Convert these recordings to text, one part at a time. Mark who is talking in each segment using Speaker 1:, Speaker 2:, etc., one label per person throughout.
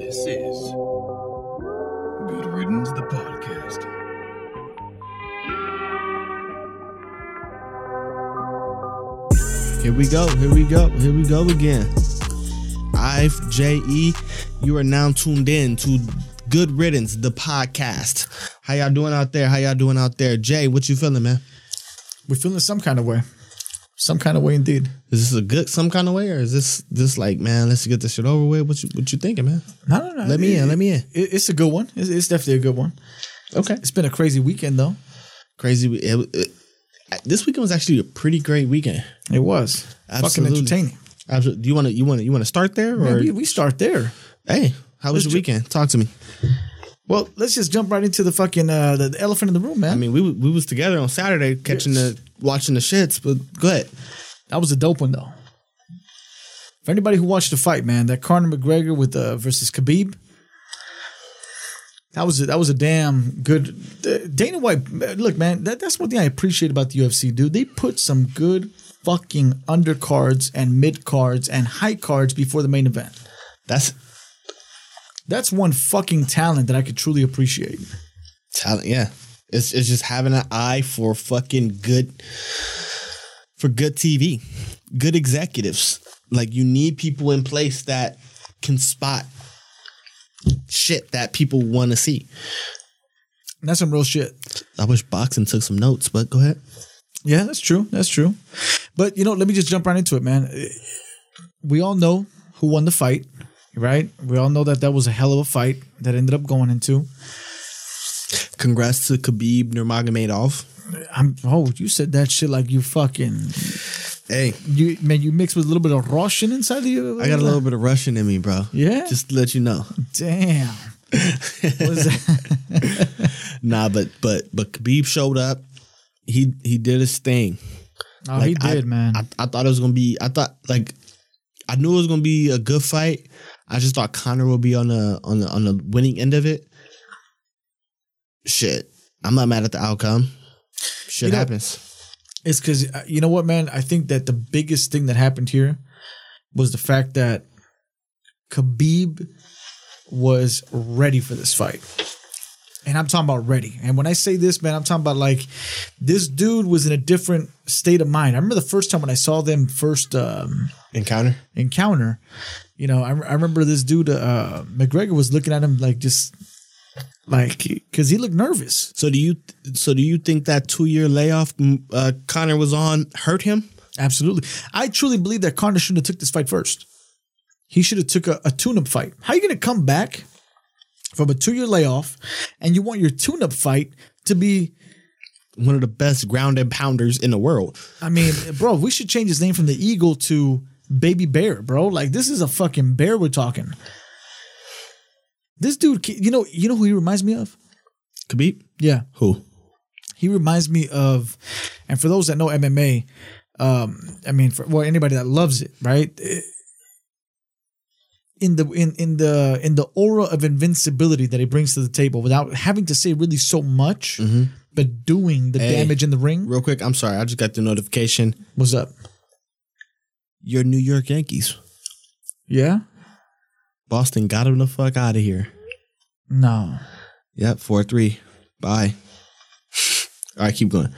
Speaker 1: This is Good Riddance, the podcast.
Speaker 2: Here we go. Here we go. Here we go again. I've J.E. You are now tuned in to Good Riddance, the podcast. How y'all doing out there? How y'all doing out there? Jay, what you feeling, man?
Speaker 3: We're feeling some kind of way. Some kind of way indeed.
Speaker 2: Is this a good some kind of way, or is this this like, man, let's get this shit over with? What you what you thinking, man?
Speaker 3: No, no, no.
Speaker 2: Let me in. Let me in.
Speaker 3: It, it's a good one. It's, it's definitely a good one.
Speaker 2: Okay.
Speaker 3: It's been a crazy weekend though.
Speaker 2: Crazy. It, it, this weekend was actually a pretty great weekend.
Speaker 3: It was
Speaker 2: Absolutely.
Speaker 3: fucking entertaining.
Speaker 2: Absolutely. Do you want to you want to you want to start there, or
Speaker 3: Man, we, we start there.
Speaker 2: hey, how was
Speaker 3: Let's
Speaker 2: your
Speaker 3: ju-
Speaker 2: weekend? Talk to me.
Speaker 3: Well, let's just jump right into the fucking uh, the, the elephant in the room, man.
Speaker 2: I mean, we we was together on Saturday catching the watching the shits, but go ahead.
Speaker 3: that was a dope one though. For anybody who watched the fight, man, that Conor McGregor with uh, versus Khabib, that was a, that was a damn good. Uh, Dana White, look, man, that, that's one thing I appreciate about the UFC, dude. They put some good fucking undercards and mid cards and high cards before the main event.
Speaker 2: That's
Speaker 3: That's one fucking talent that I could truly appreciate.
Speaker 2: talent. Yeah, it's it's just having an eye for fucking good for good TV, good executives. Like you need people in place that can spot shit that people want to see.
Speaker 3: And that's some real shit.
Speaker 2: I wish boxing took some notes, but go ahead.
Speaker 3: Yeah, that's true. That's true. But you know, let me just jump right into it, man. We all know who won the fight, right? We all know that that was a hell of a fight that ended up going into.
Speaker 2: Congrats to Khabib Nurmagomedov.
Speaker 3: I'm oh, you said that shit like you fucking
Speaker 2: Hey,
Speaker 3: you man. You mixed with a little bit of Russian inside of you.
Speaker 2: I got a little bit of Russian in me, bro.
Speaker 3: Yeah?
Speaker 2: just to let you know.
Speaker 3: damn. Was that?
Speaker 2: Nah, but but but Khabib showed up. He he did his thing.
Speaker 3: Oh, he
Speaker 2: Like, I-
Speaker 3: did, man.
Speaker 2: I, I thought it was gonna be. I thought like I knew it was gonna be a good fight. I just thought Conor would be on the on the on the winning end of it. Shit, I'm not mad at the outcome. Shit
Speaker 3: You know-
Speaker 2: happens.
Speaker 3: It's because you know what, man. I think that the biggest thing that happened here was the fact that Khabib was ready for this fight, and I'm talking about ready. And when I say this, man, I'm talking about like this dude was in a different state of mind. I remember the first time when I saw them first um,
Speaker 2: Encounter.
Speaker 3: encounter. You know, I, I remember this dude uh, McGregor was looking at him like just like because he looked nervous.
Speaker 2: So do you so do you think that two year layoff mm, uh, Conor was on hurt him?
Speaker 3: Absolutely. I truly believe that Conor shouldn't have took this fight first. He should have took a, a tune-up fight. How are you going to come back from a two-year layoff and you want your tune-up fight to be
Speaker 2: One of the best ground and pounders in the world.
Speaker 3: I mean, bro, we should change his name from the Eagle to Baby Bear, bro. Like this is a fucking bear we're talking. This dude, you know, you know who he reminds me of?
Speaker 2: Khabib.
Speaker 3: Yeah.
Speaker 2: Who?
Speaker 3: He reminds me of, and for those that know MMA, um, I mean, for well, anybody that loves it, right? Eh, In the in in the in the aura of invincibility that he brings to the table, without having to say really so much, but doing the
Speaker 2: Hey.
Speaker 3: damage in the ring.
Speaker 2: Real quick, I'm sorry. I just got the notification.
Speaker 3: What's up?
Speaker 2: Your New York Yankees.
Speaker 3: Yeah.
Speaker 2: Boston got him the fuck out of here.
Speaker 3: No.
Speaker 2: Yep, 4 3. Bye. All right, keep going.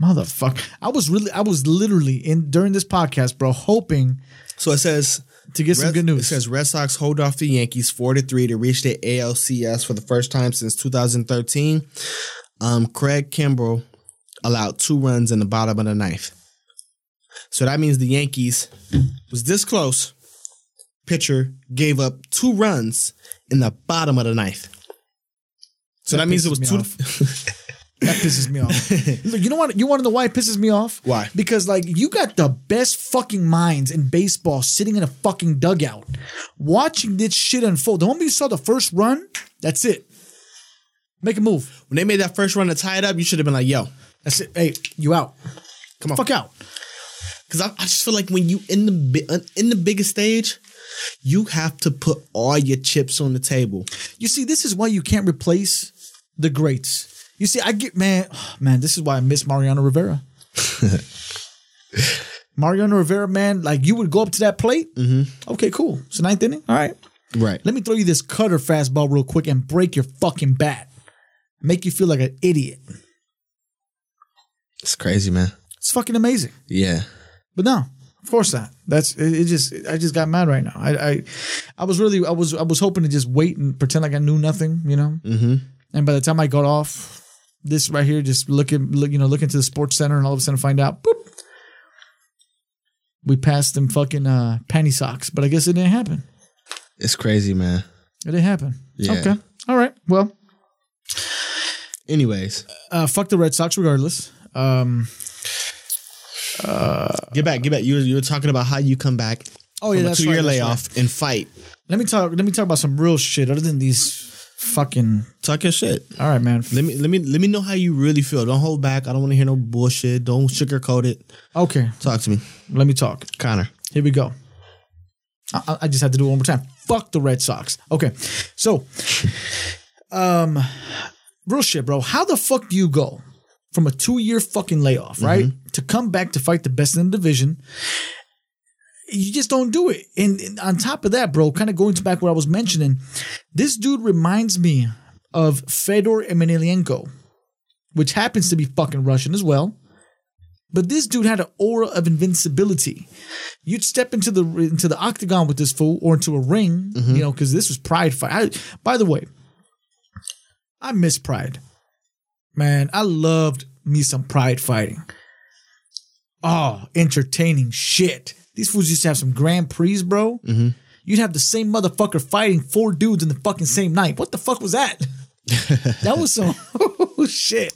Speaker 3: Motherfucker. I was really, I was literally in during this podcast, bro, hoping
Speaker 2: So it says
Speaker 3: to get some
Speaker 2: Red-
Speaker 3: good news.
Speaker 2: It says Red Sox hold off the Yankees 4 to 3 to reach the ALCS for the first time since 2013. Um, Craig Kimbrel allowed two runs in the bottom of the ninth. So that means the Yankees was this close. Pitcher gave up two runs in the bottom of the ninth. So that,
Speaker 3: That
Speaker 2: means it was
Speaker 3: pisses
Speaker 2: two.
Speaker 3: That pisses me off. Look, you know what? You want to know why it pisses me off?
Speaker 2: Why?
Speaker 3: Because like you got the best fucking minds in baseball sitting in a fucking dugout, watching this shit unfold. The moment you saw the first run, that's it. Make a move.
Speaker 2: when they made that first run to tie it up, you should have been like, yo,
Speaker 3: That's it. Hey, you out.
Speaker 2: come on.
Speaker 3: Fuck out.
Speaker 2: Because I, I just feel like when you in the uh, in the biggest stage, you have to put all your chips on the table.
Speaker 3: You see, this is why you can't replace the greats. You see, I get man, man. This is why I miss Mariano Rivera. Mariano Rivera, man, like you would go up to that plate. Mm-hmm. Okay, cool. It's the ninth inning. All right.
Speaker 2: Right.
Speaker 3: Let me throw you this cutter fastball real quick and break your fucking bat. Make you feel like an idiot.
Speaker 2: It's crazy, man.
Speaker 3: It's fucking amazing.
Speaker 2: Yeah.
Speaker 3: But no, of course not. That's it, it just I just got mad right now. I, I I was really I was I was hoping to just wait and pretend like I knew nothing, you know?
Speaker 2: Mm-hmm.
Speaker 3: And by the time I got off, this right here, just looking look, you know, looking to the sports center and all of a sudden find out, boop. We passed them fucking uh panty socks, but I guess it didn't happen.
Speaker 2: It's crazy, man.
Speaker 3: It didn't happen.
Speaker 2: Yeah.
Speaker 3: Okay. All right. Well,
Speaker 2: Anyways,
Speaker 3: uh fuck the Red Sox regardless. Um
Speaker 2: get back, get back. You were, you were talking about how you come back
Speaker 3: Oh yeah,
Speaker 2: a
Speaker 3: that's
Speaker 2: two year
Speaker 3: right,
Speaker 2: layoff and fight.
Speaker 3: Let me talk let me talk about some real shit other than these fucking
Speaker 2: Talk your shit.
Speaker 3: All right, man.
Speaker 2: Let me let me let me know how you really feel. Don't hold back. I don't want to hear no bullshit. Don't sugarcoat it.
Speaker 3: Okay,
Speaker 2: Talk to me,
Speaker 3: let me talk.
Speaker 2: Conor.
Speaker 3: Here we go. I, I- I just had to do it one more time. Fuck the Red Sox. Okay, so, um, real shit, bro. How the fuck do you go from a two year fucking layoff, right, mm-hmm. to come back to fight the best in the division? You just don't do it. And, and on top of that, bro, kind of going to back what I was mentioning, this dude reminds me of Fedor Emelianenko, which happens to be fucking Russian as well. But this dude had an aura of invincibility. You'd step into the into the octagon with this fool or into a ring, mm-hmm. you know, because this was Pride fight. I, by the way, I miss Pride. Man, I loved me some Pride fighting. Oh, entertaining shit. These fools used to have some Grand Prix, bro. Mm-hmm. You'd have the same motherfucker fighting four dudes in the fucking same night. What the fuck was that? that was some oh, shit.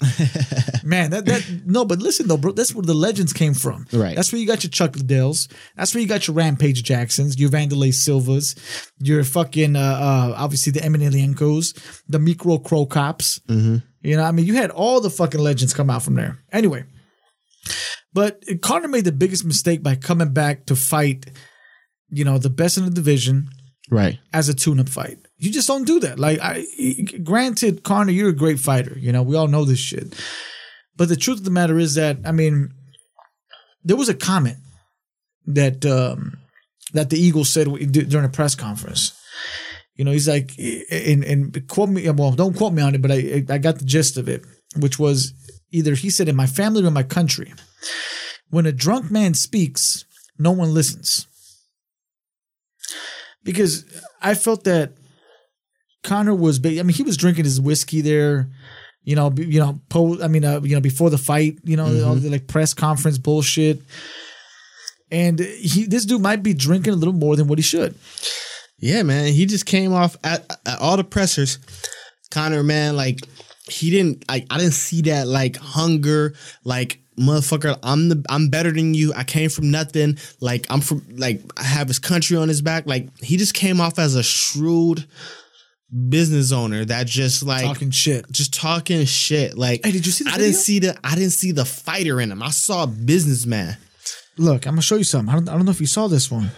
Speaker 3: Man, that that no, but listen though, bro, that's where the legends came from.
Speaker 2: Right.
Speaker 3: That's where you got your Chuck Liddells. That's where you got your Rampage Jacksons, your Vanderlei Silvas, your fucking uh, uh obviously the Emelianenkos, the Mirko Cro Cops. You know, I mean, you had all the fucking legends come out from there. Anyway, but Conor made the biggest mistake by coming back to fight, you know, the best in the division
Speaker 2: Right.
Speaker 3: as a tune-up fight. You just don't do that. Like, I granted, Conor, you're a great fighter. You know, we all know this shit. But the truth of the matter is that, I mean, there was a comment that um, that the Eagles said during a press conference. You know, he's like, and, and quote me, well, don't quote me on it, but I I got the gist of it, which was either he said, "In my family or in my country, when a drunk man speaks, no one listens." Because I felt that Conor was, ba- I mean, he was drinking his whiskey there, you know, you know, po- I mean, uh, you know, before the fight, you know, all the like press conference bullshit, and he, this dude might be drinking a little more than what he should.
Speaker 2: Yeah, man. He just came off at, at all the pressers. Conor, man, like he didn't. Like I didn't see that like hunger, like motherfucker. I'm the. I'm better than you. I came from nothing. Like I'm from. Like I have his country on his back. Like he just came off as a shrewd business owner that just like
Speaker 3: Talking shit.
Speaker 2: just talking shit. Like,
Speaker 3: Hey, did you see the
Speaker 2: I didn't see the. I didn't see the fighter in him. I saw a businessman.
Speaker 3: Look, I'm gonna show you something. I don't, I don't know if you saw this one.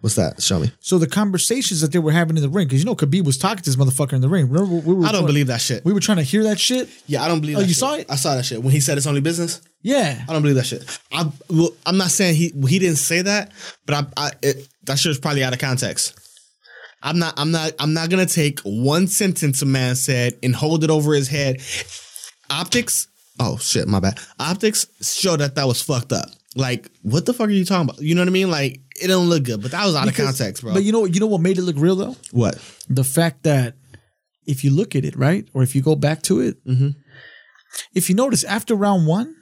Speaker 2: What's that? Show me.
Speaker 3: So the conversations that they were having in the ring, because you know Khabib was talking to this motherfucker in the ring. Remember, we were
Speaker 2: I don't
Speaker 3: trying-
Speaker 2: believe that shit.
Speaker 3: we were trying to hear that shit.
Speaker 2: Yeah, I don't believe.
Speaker 3: Oh,
Speaker 2: that
Speaker 3: you
Speaker 2: shit.
Speaker 3: saw it?
Speaker 2: I saw that shit when he said it's only business.
Speaker 3: Yeah,
Speaker 2: I don't believe that shit. I well, I'm not saying he he didn't say that, but I, I it, that shit is probably out of context. I'm not I'm not I'm not gonna take one sentence a man said and hold it over his head. Optics. Oh shit, my bad. Optics show that that was fucked up. Like, what the fuck are you talking about? You know what I mean? Like, it don't look good, but that was out
Speaker 3: Because-
Speaker 2: of context, bro.
Speaker 3: But you know, you know what made it look real though?
Speaker 2: what?
Speaker 3: the fact that if you look at it, right, or if you go back to it, mm-hmm. if you notice after round one,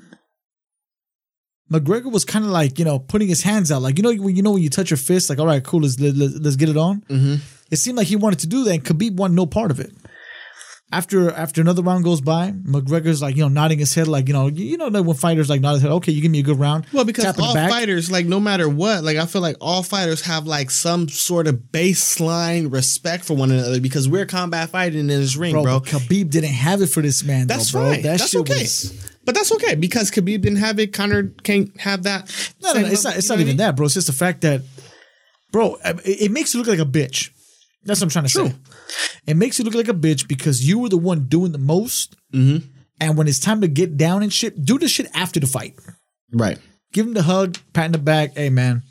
Speaker 3: McGregor was kind of like you know putting his hands out, like you know when you know when you touch your fist, like all right, cool, let's let, let, us get it on. Mm-hmm. It seemed like he wanted to do that, and Khabib wanted no part of it. After after another round goes by, McGregor's like you know nodding his head, like you know you know that when fighters like nod his head, okay, you give me a good round.
Speaker 2: Well, because all fighters, like no matter what, like I feel like all fighters have like some sort of baseline respect for one another because we're combat fighting in this ring,
Speaker 3: bro,
Speaker 2: bro.
Speaker 3: Khabib didn't have it for this man.
Speaker 2: That's
Speaker 3: though, bro.
Speaker 2: fine.
Speaker 3: That
Speaker 2: That's
Speaker 3: shit
Speaker 2: okay.
Speaker 3: was-
Speaker 2: But that's okay because Khabib didn't have it. Conor can't have that.
Speaker 3: No, no, no, it's not. It's not even that, bro. It's just the fact that, bro, it, it makes you look like a bitch. That's what I'm trying to
Speaker 2: True.
Speaker 3: say. It makes you look like a bitch because you were the one doing the most. And when it's time to get down and shit, do the shit after the fight.
Speaker 2: Right.
Speaker 3: Give him the hug, pat in the back. Hey, man.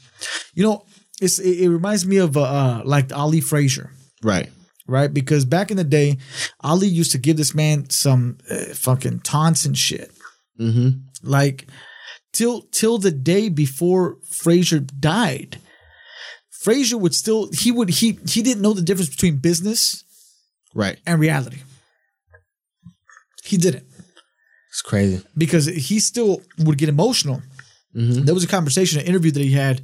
Speaker 3: You know, it's it, it reminds me of uh, uh like Ali Frazier.
Speaker 2: Right.
Speaker 3: right? Because back in the day, Ali used to give this man some uh, fucking taunts and shit.
Speaker 2: Mm-hmm.
Speaker 3: Like till till the day before Frazier died, Frazier would still he would he he didn't know the difference between business
Speaker 2: Right.
Speaker 3: and reality. He didn't
Speaker 2: It's crazy.
Speaker 3: because he still would get emotional. Mm-hmm. There was a conversation, an interview that he had,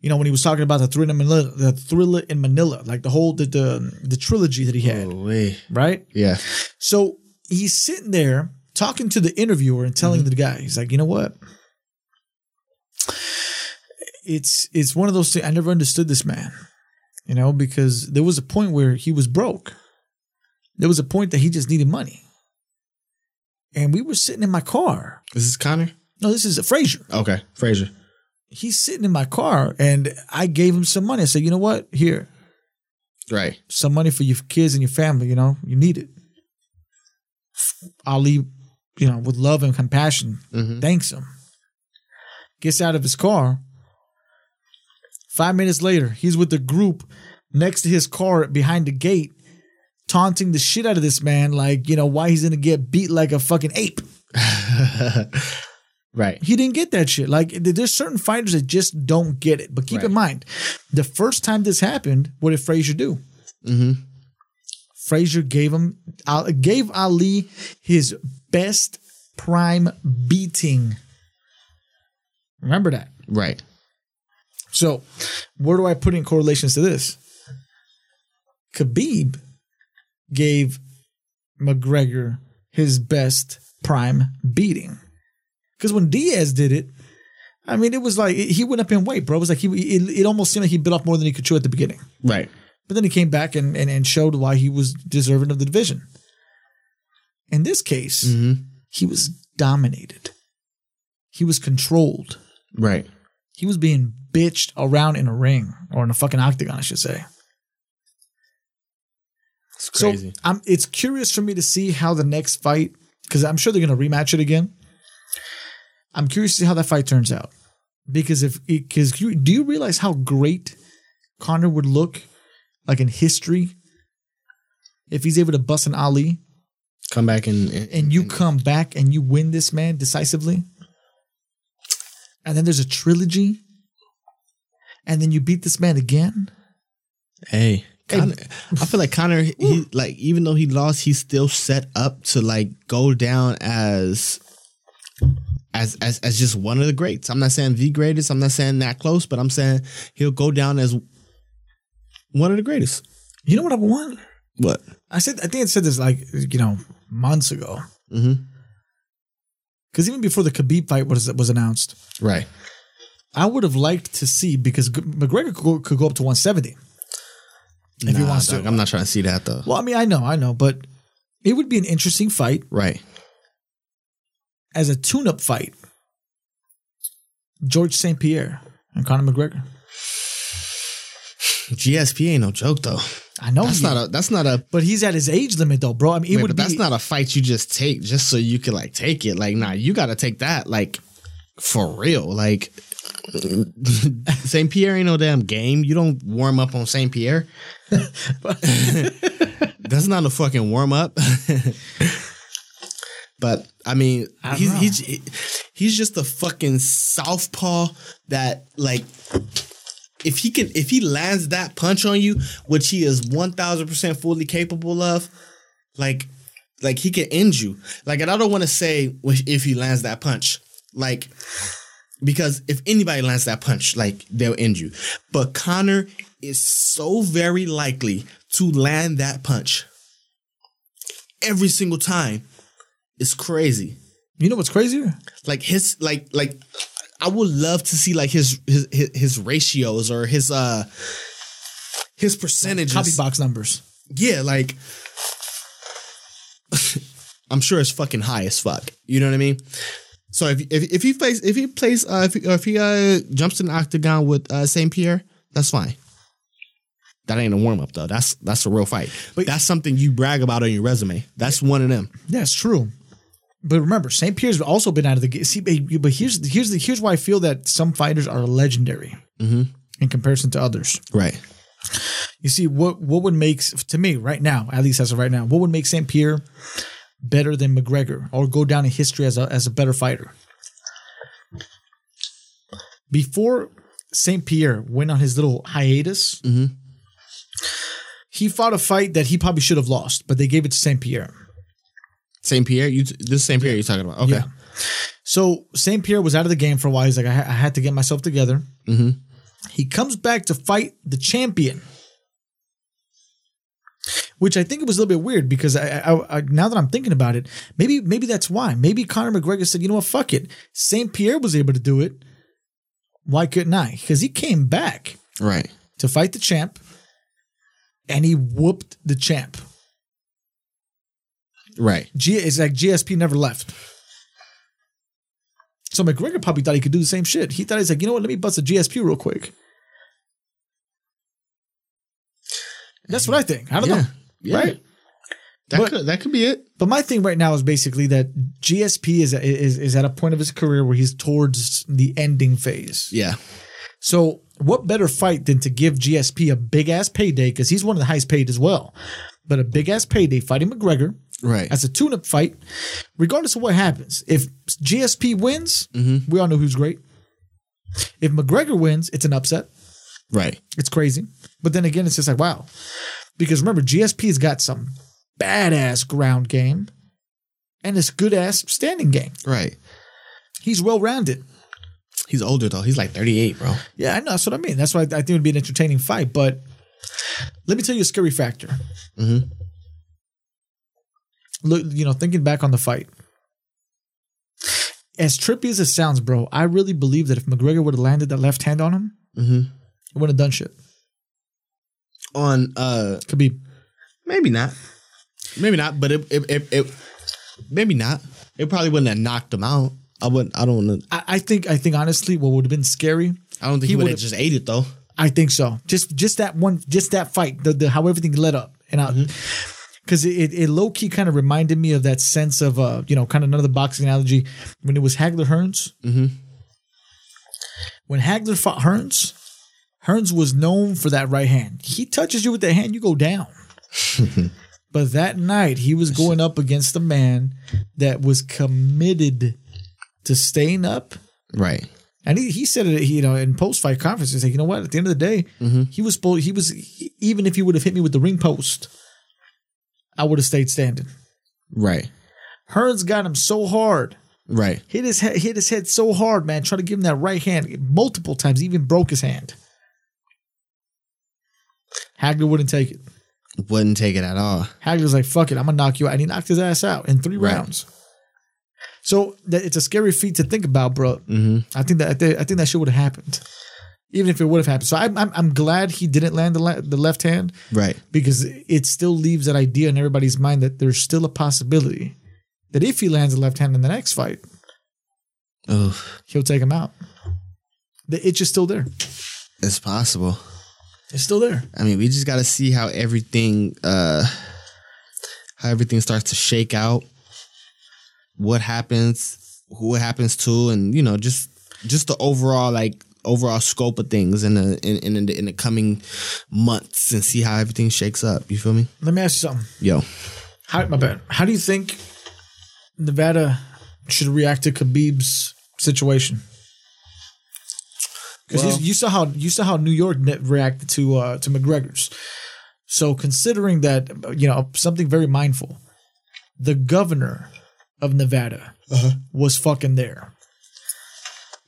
Speaker 3: you know, when he was talking about the thriller in Manila, the thriller in Manila, like the whole the the, the trilogy that he had,
Speaker 2: Oh, wait.
Speaker 3: right?
Speaker 2: Yeah.
Speaker 3: So he's sitting there talking to the interviewer and telling mm-hmm. the guy, he's like, you know what? It's it's one of those things. I never understood this man, you know, because there was a point where he was broke. There was a point that he just needed money, and we were sitting in my car.
Speaker 2: This Is this Conor?
Speaker 3: No, this is Frazier.
Speaker 2: Okay. Frazier.
Speaker 3: He's sitting in my car, and I gave him some money. I said, you know what? Here,
Speaker 2: Right.
Speaker 3: some money for your kids and your family. You know, you need it. Ali, you know, with love and compassion,
Speaker 2: Mhm.
Speaker 3: thanks him. Gets out of his car. Five minutes later, he's with the group next to his car behind the gate, taunting the shit out of this man, like, you know, why he's gonna get beat like a fucking ape.
Speaker 2: right.
Speaker 3: He didn't get that shit. Like, there's certain fighters that just don't get it. But keep
Speaker 2: Right.
Speaker 3: in mind, the first time this happened, what did Frazier do?
Speaker 2: Mm-hmm.
Speaker 3: Frazier gave him gave Ali his best prime beating. Remember that.
Speaker 2: Right.
Speaker 3: So, where do I put in correlations to this? Khabib gave McGregor his best prime beating. Because when Diaz did it, I mean, it was like he went up in weight, bro. It was like he it, it almost seemed like he bit off more than he could chew at the beginning.
Speaker 2: Right.
Speaker 3: But then he came back and, and, and showed why he was deserving of the division. In this case,
Speaker 2: Mm-hmm.
Speaker 3: he was dominated. He was controlled.
Speaker 2: Right.
Speaker 3: He was being bitched around in a ring or in a fucking octagon, I should say.
Speaker 2: It's crazy.
Speaker 3: So I'm, it's curious for me to see how the next fight, because I'm sure they're going to rematch it again. I'm curious to see how that fight turns out. Because if, because do you realize how great Conor would look like in history if he's able to bust an Ali
Speaker 2: Come back and, and,
Speaker 3: and you come back and you win this man decisively? And then there's a trilogy and then you beat this man again?
Speaker 2: Hey,
Speaker 3: Hey.
Speaker 2: I feel like Conor, he like even though he lost, he's still set up to like go down as as as as just one of the greats. I'm not saying the greatest. I'm not saying that close, but I'm saying he'll go down as one of the greatest.
Speaker 3: You know what I want?
Speaker 2: What?
Speaker 3: I said I think I said this like you know months ago.
Speaker 2: Mm-hmm.
Speaker 3: Because even before the Khabib fight was was announced,
Speaker 2: Right.
Speaker 3: I would have liked to see because McGregor could go, could go up to 170 if he
Speaker 2: Nah,
Speaker 3: wants
Speaker 2: dog,
Speaker 3: to.
Speaker 2: I'm not trying to see that though.
Speaker 3: Well, I mean, I know, I know, but it would be an interesting fight
Speaker 2: Right.
Speaker 3: as a tune-up fight. George St. Pierre and Conor McGregor.
Speaker 2: GSP ain't no joke though.
Speaker 3: I know,
Speaker 2: That's not a. That's not a.
Speaker 3: but he's at his age limit though, bro. I mean, it
Speaker 2: Wait,
Speaker 3: would
Speaker 2: but
Speaker 3: be
Speaker 2: that's not a fight you just take just so you can like take it. Like, nah, you got to take that like for real. Like, St. Pierre ain't no damn game. You don't warm up on St. Pierre. that's not a fucking warm up. but I mean,
Speaker 3: I
Speaker 2: he's he's he's just a fucking southpaw that like if he can if he lands that punch on you, which he is one thousand percent fully capable of, like like he can end you. Like and I don't want to say if he lands that punch, like because if anybody lands that punch, like they'll end you. But Conor is so very likely to land that punch every single time. It's crazy
Speaker 3: You know what's crazier?
Speaker 2: like his like like I would love to see like his his his, ratios or his uh his percentages.
Speaker 3: CompuBox numbers.
Speaker 2: Yeah, like I'm sure it's fucking high as fuck. You know what I mean? So if if, if he plays if he plays uh, if he, if he uh jumps in the octagon with uh Saint Pierre, that's fine. That ain't a warm up though. That's that's a real fight. But that's something you brag about on your resume. That's one of them.
Speaker 3: That's true. But remember, St. Pierre's also been out of the game. See, but here's here's the, here's why I feel that some fighters are legendary
Speaker 2: Mhm.
Speaker 3: in comparison to others.
Speaker 2: Right.
Speaker 3: You see, what what would make to me right now, at least as of right now, what would make St. Pierre better than McGregor or go down in history as a as a better fighter? Before St. Pierre went on his little hiatus, he fought a fight that he probably should have lost, but they gave it to St. Pierre.
Speaker 2: St. Pierre, you this is St. Pierre you're talking about. Okay.
Speaker 3: Yeah. So St. Pierre was out of the game for a while. He's like, I, ha- I had to get myself together.
Speaker 2: Mhm.
Speaker 3: He comes back to fight the champion, which I think it was a little bit weird because I, I, I now that I'm thinking about it, maybe maybe that's why. Maybe Conor McGregor said, you know what, fuck it. St. Pierre was able to do it. Why couldn't I? Because he came back
Speaker 2: Right.
Speaker 3: to fight the champ, and he whooped the champ.
Speaker 2: Right.
Speaker 3: G it's like GSP never left. So McGregor probably thought he could do the same shit. He thought he's like, you know what? Let me bust a GSP real quick. That's what I think. I don't
Speaker 2: Yeah.
Speaker 3: know.
Speaker 2: Yeah.
Speaker 3: Right?
Speaker 2: That
Speaker 3: But-
Speaker 2: could that could be it.
Speaker 3: But my thing right now is basically that GSP is, is is at a point of his career where he's towards the ending phase.
Speaker 2: Yeah.
Speaker 3: So what better fight than to give GSP a big ass payday because he's one of the highest paid as well, but a big ass payday fighting McGregor
Speaker 2: Right.
Speaker 3: as a tune-up fight, regardless of what happens. If GSP wins, we all know who's great. If McGregor wins, it's an upset.
Speaker 2: right.
Speaker 3: It's crazy. But then again, it's just like, wow. Because remember, GSP's got some badass ground game and this good ass standing game.
Speaker 2: Right.
Speaker 3: He's well rounded.
Speaker 2: He's older though. He's like 38, bro.
Speaker 3: Yeah, I know. That's what I mean. That's why I think it would be an entertaining fight. But let me tell you a scary factor.
Speaker 2: Mhm.
Speaker 3: Look, you know, thinking back on the fight, as trippy as it sounds, bro, I really believe that if McGregor would have landed that left hand on him,
Speaker 2: Mhm.
Speaker 3: he wouldn't have done shit.
Speaker 2: On uh
Speaker 3: Could be.
Speaker 2: maybe not. Maybe not, but it it, it, it maybe not. It probably wouldn't have knocked him out. I wouldn't I don't know.
Speaker 3: I, I think. I think honestly, what would have been scary.
Speaker 2: I don't think
Speaker 3: He
Speaker 2: he, would
Speaker 3: would've-
Speaker 2: just ate it though.
Speaker 3: I think so. Just just that one, just that fight, the, the how everything led up, and I, because it, it, low key kind of reminded me of that sense of uh you know kind of another boxing analogy when it was Hagler Hearns.
Speaker 2: Mhm.
Speaker 3: When Hagler fought Hearns, Hearns was known for that right hand. He touches you with that hand, you go down. but that night, he was going up against a man that was committed to staying up.
Speaker 2: Right.
Speaker 3: And he, he said it, you know, in post fight conferences, like, you know what? At the end of the day, he was supposed, he was, even if he would have hit me with the ring post, I would have stayed standing.
Speaker 2: Right.
Speaker 3: Hearns got him so hard,
Speaker 2: Right.
Speaker 3: hit his head, hit his head so hard, man, trying to give him that right hand multiple times, he even broke his hand. Hagler wouldn't take it.
Speaker 2: Wouldn't take it at all.
Speaker 3: Hagler's like, fuck it, I'm gonna knock you out. And he knocked his ass out in three
Speaker 2: Right.
Speaker 3: rounds. So that it's a scary feat to think about, bro.
Speaker 2: Mm-hmm.
Speaker 3: I think that I think, I think that shit would have happened, even if it would have happened. So I'm I'm, I'm glad he didn't land the le- the left hand
Speaker 2: Right.
Speaker 3: because it still leaves that idea in everybody's mind that there's still a possibility that if he lands the left hand in the next fight,
Speaker 2: Oh,
Speaker 3: he'll take him out. The itch is still there.
Speaker 2: it's possible.
Speaker 3: It's still there.
Speaker 2: I mean, we just got to see how everything, uh, how everything starts to shake out. What happens, who it happens to, and you know, just just the overall like overall scope of things in the in in the, in the coming months, and see how everything shakes up. You feel me?
Speaker 3: Let me ask you something.
Speaker 2: Yo,
Speaker 3: How my bad. How do you think Nevada should react to Khabib's situation? Because
Speaker 2: Well-
Speaker 3: you, you saw how you saw how New York net reacted to uh, to McGregor's. So considering that you know something very mindful, the governor of Nevada was fucking there.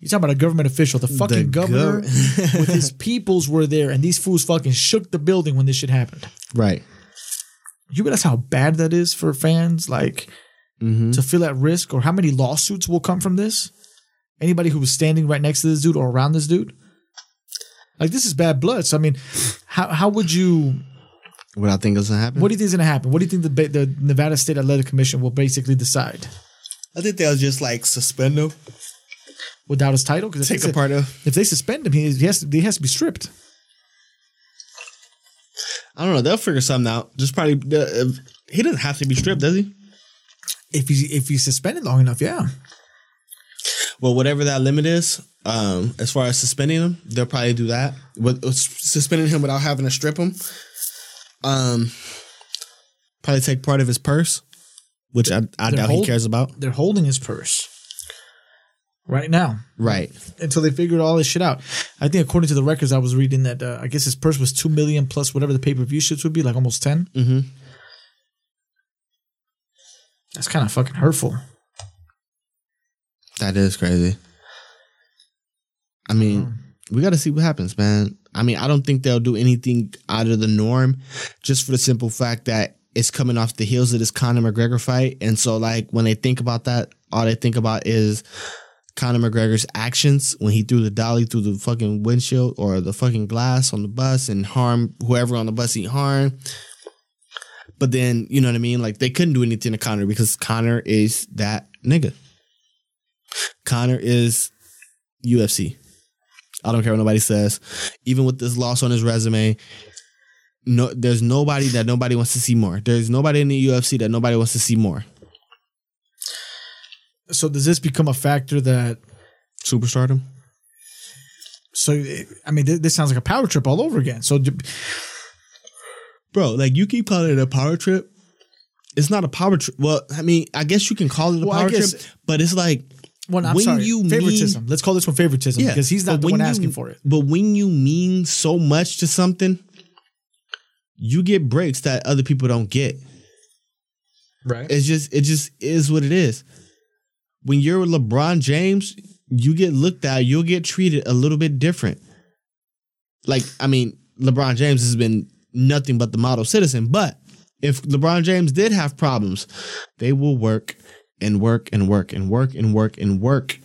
Speaker 3: You talking about a government official? The fucking
Speaker 2: The
Speaker 3: governor
Speaker 2: gov-
Speaker 3: with his peoples were there, and these fools fucking shook the building when this shit happened.
Speaker 2: Right?
Speaker 3: you realize how bad that is for fans like mm-hmm. to feel at risk or how many lawsuits will come from this? Anybody who was standing right next to this dude or around this dude? Like this is bad blood. So i mean how, how would you
Speaker 2: What I think is gonna happen?
Speaker 3: what do you think is going to happen? What do you think the, the nevada state athletic commission will basically decide?
Speaker 2: I think they'll just like suspend him,
Speaker 3: without his title because
Speaker 2: take a part of.
Speaker 3: if they suspend him he, he has to, he has to be stripped
Speaker 2: I don't know. They'll figure something out. Just probably. Uh, if- he doesn't have to be stripped, does he?
Speaker 3: if he's if he's suspended long enough yeah
Speaker 2: Well, whatever that limit is, um, as far as suspending him, they'll probably do that. With with suspending him without having to strip him, um, probably take part of his purse, which I, I doubt
Speaker 3: hold-
Speaker 2: he cares about.
Speaker 3: They're holding his purse right now
Speaker 2: Right.
Speaker 3: until they figured all this shit out. I think according to the records I was reading that uh, I guess his purse was two million plus whatever the pay per view shits would be, like almost 10
Speaker 2: Mm-hmm.
Speaker 3: That's kind of fucking hurtful.
Speaker 2: That is crazy. I mean, we got to see what happens, man. I mean, I don't think they'll do anything out of the norm, just for the simple fact that it's coming off the heels of this Conor McGregor fight, and so like when they think about that, all they think about is Conor McGregor's actions when he threw the dolly through the fucking windshield or the fucking glass on the bus and harm whoever on the bus he harmed. But then, you know what I mean? Like they couldn't do anything to Conor because Conor is that nigga. Conor is UFC. I don't care what nobody says. Even with this loss on his resume, no, there's nobody that nobody wants to see more. There's nobody in the UFC that nobody wants to see more.
Speaker 3: So does this become a factor that?
Speaker 2: Superstardom.
Speaker 3: So I mean, th- this sounds like a power trip all over again. So d-
Speaker 2: Bro, like you keep calling it a power trip. It's not a power trip. Well, I mean, I guess you can call it a
Speaker 3: Well,
Speaker 2: power
Speaker 3: guess-
Speaker 2: trip, but it's like
Speaker 3: Well, I'm
Speaker 2: When
Speaker 3: sorry.
Speaker 2: you
Speaker 3: favoritism. Let's call this one favoritism because he's not the one
Speaker 2: you-
Speaker 3: asking for it.
Speaker 2: But when you mean so much to something, you get breaks that other people don't get.
Speaker 3: Right.
Speaker 2: It's just it just is what it is. When you're LeBron James, you get looked at, you'll get treated a little bit different. Like, I mean, LeBron James has been nothing but the model citizen, but if LeBron James did have problems, they will work and work and work and work and work and work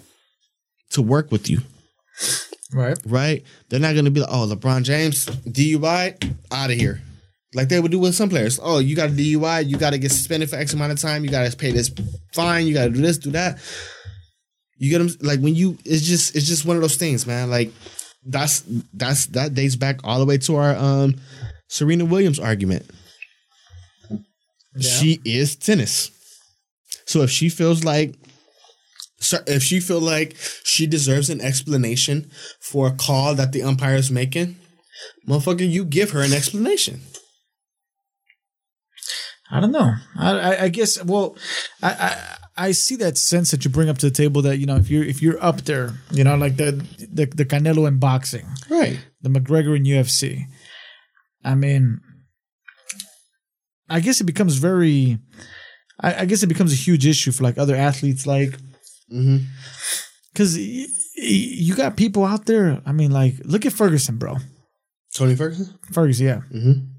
Speaker 2: to work with you,
Speaker 3: right.
Speaker 2: right? They're not gonna be like, oh, LeBron James, DUI, out of here. Like they would do with some players. Oh, you got a DUI, you got to get suspended for X amount of time. You got to pay this fine. You got to do this, do that. You get them like when you. It's just it's just one of those things, man. Like that's that's that dates back all the way to our um Serena Williams argument. She is tennis, so if she feels like. If she feel like she deserves an explanation for a call that the umpire is making, motherfucker, you give her an explanation.
Speaker 3: I don't know. I, I, I guess. Well, I, I I see that sense that you bring up to the table that you know if you're if you're up there, you know, like the the, the Canelo in boxing,
Speaker 2: Right.
Speaker 3: the McGregor in UFC. I mean, I guess it becomes very. I, I guess it becomes a huge issue for like other athletes, like
Speaker 2: Mm-hmm.
Speaker 3: because y- you got people out there. I mean, like look at Ferguson, bro.
Speaker 2: Tony Ferguson.
Speaker 3: Ferguson, yeah.
Speaker 2: Mm-hmm.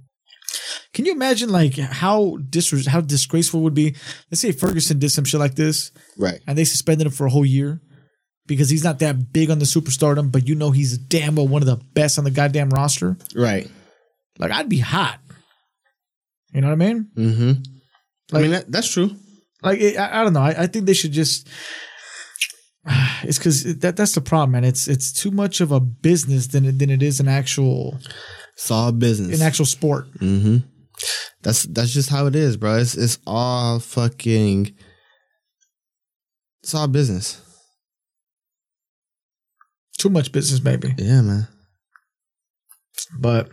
Speaker 3: Can you imagine like how dis how disgraceful it would be? Let's say Ferguson did some shit like this
Speaker 2: Right.
Speaker 3: and they suspended him for a whole year because he's not that big on the superstardom, but you know he's damn well one of the best on the goddamn roster.
Speaker 2: Right.
Speaker 3: Like I'd be hot. You know what I mean?
Speaker 2: Mm-hmm. I mean that, that's true.
Speaker 3: Like it, I, I don't know. I, I think they should just. It's because that that's the problem, man. It's it's too much of a business than it, than it is an actual
Speaker 2: It's all business.
Speaker 3: an actual sport.
Speaker 2: mm-hmm. That's that's just how it is, bro. It's it's all fucking. It's all business.
Speaker 3: Too much business, maybe.
Speaker 2: Yeah, man.
Speaker 3: But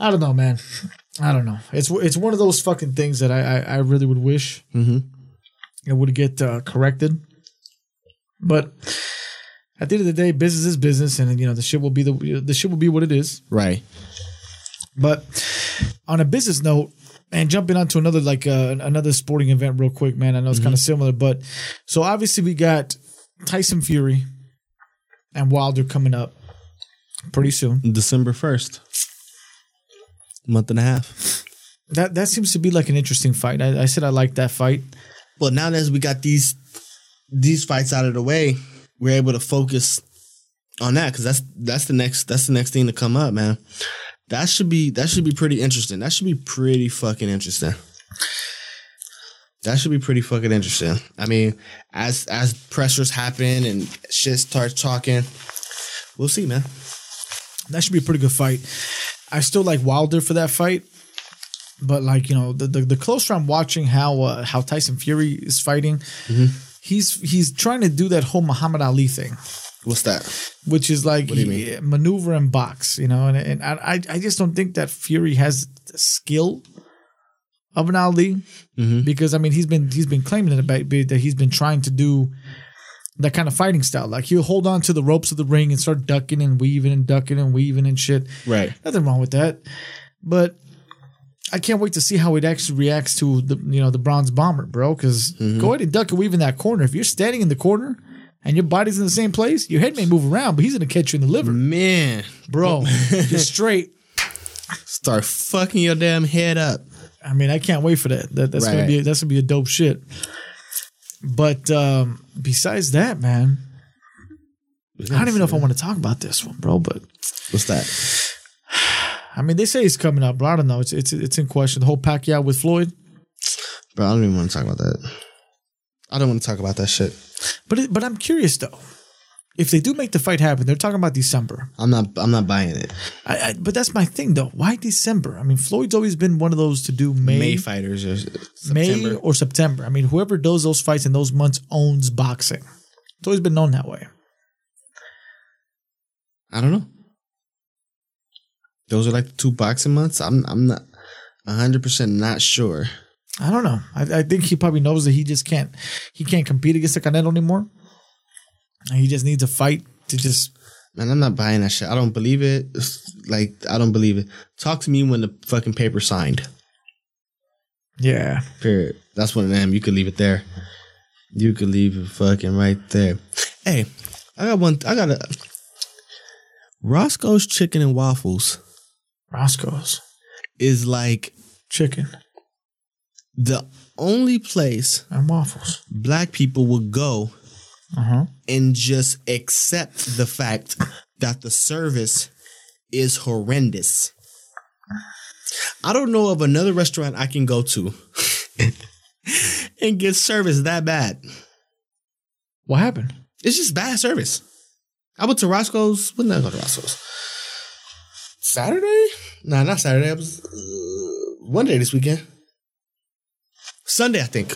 Speaker 3: I don't know, man. I don't know. It's it's one of those fucking things that I I, I really would wish
Speaker 2: Mm-hmm.
Speaker 3: it would get uh, corrected. But at the end of the day, business is business, and you know the shit will be the the shit will be what it is.
Speaker 2: Right.
Speaker 3: But on a business note, and jumping onto another like uh, another sporting event real quick, man. I know it's kind of similar, but so obviously we got Tyson Fury and Wilder coming up pretty soon.
Speaker 2: December first. Month and a half.
Speaker 3: That that seems to be like an interesting fight. I, I said I like that fight.
Speaker 2: Well, now that we got these these fights out of the way, we're able to focus on that because that's that's the next that's the next thing to come up, man. That should be that should be pretty interesting. That should be pretty fucking interesting. That should be pretty fucking interesting. I mean, as as pressures happen and shit starts talking, we'll see, man.
Speaker 3: That should be a pretty good fight. I still like Wilder for that fight, but like you know, the the, the closer I'm watching how uh, how Tyson Fury is fighting, he's he's trying to do that whole Muhammad Ali thing,
Speaker 2: What's that?
Speaker 3: which is like he- maneuver and box, you know. And and I I just don't think that Fury has the skill of an Ali
Speaker 2: Mhm.
Speaker 3: because I mean he's been he's been claiming about that he's been trying to do that kind of fighting style. Like he'll hold on to the ropes of the ring and start ducking and weaving and ducking and weaving and shit.
Speaker 2: Right.
Speaker 3: Nothing wrong with that. But I can't wait to see how it actually reacts to the you know the bronze bomber, bro. Because go ahead and duck and weave in that corner. If you're standing in the corner and your body's in the same place, your head may move around, but he's gonna catch you in the liver,
Speaker 2: Man,
Speaker 3: bro. just straight.
Speaker 2: start fucking your damn head up.
Speaker 3: I mean, I can't wait for that. that that's gonna
Speaker 2: Right.
Speaker 3: be that's gonna be a dope shit. But um, besides that, man, I don't even know if I want to talk about this one, bro. But
Speaker 2: What's that?
Speaker 3: I mean, they say it's coming up, bro. I don't know. It's it's it's in question. The whole Pacquiao with Floyd.
Speaker 2: Bro, I don't even want to talk about that. I don't want to talk about that shit.
Speaker 3: But it, but I'm curious though. If they do make the fight happen, they're talking about December.
Speaker 2: I'm not. I'm not buying it.
Speaker 3: I, I, but that's my thing though. Why December? I mean, Floyd's always been one of those to do May,
Speaker 2: May fighters or
Speaker 3: May
Speaker 2: September.
Speaker 3: or September. I mean, whoever does those fights in those months owns boxing. It's always been known that way.
Speaker 2: I don't know. Those are like the two boxing months. I'm. I'm not. hundred percent not sure.
Speaker 3: I don't know. I, I think he probably knows that he just can't he can't compete against the Canelo anymore. And he just needs a fight to just
Speaker 2: Man, I'm not buying that shit. I don't believe it. Like I don't believe it. Talk to me when the fucking paper signed.
Speaker 3: yeah.
Speaker 2: Period. That's one of them. You could leave it there. You could leave it fucking right there. Hey, I got one. I got a Roscoe's Chicken and Waffles
Speaker 3: Roscoe's
Speaker 2: is like
Speaker 3: chicken
Speaker 2: the only place
Speaker 3: and waffles.
Speaker 2: black people would go
Speaker 3: Uh huh.
Speaker 2: and just accept the fact that the service is horrendous. I don't know of another restaurant I can go to and get service that bad.
Speaker 3: What happened?
Speaker 2: It's just bad service. I went to Roscoe's. When did I go to Roscoe's? Saturday? Nah, not Saturday. It was uh, one day this weekend. Sunday, I think.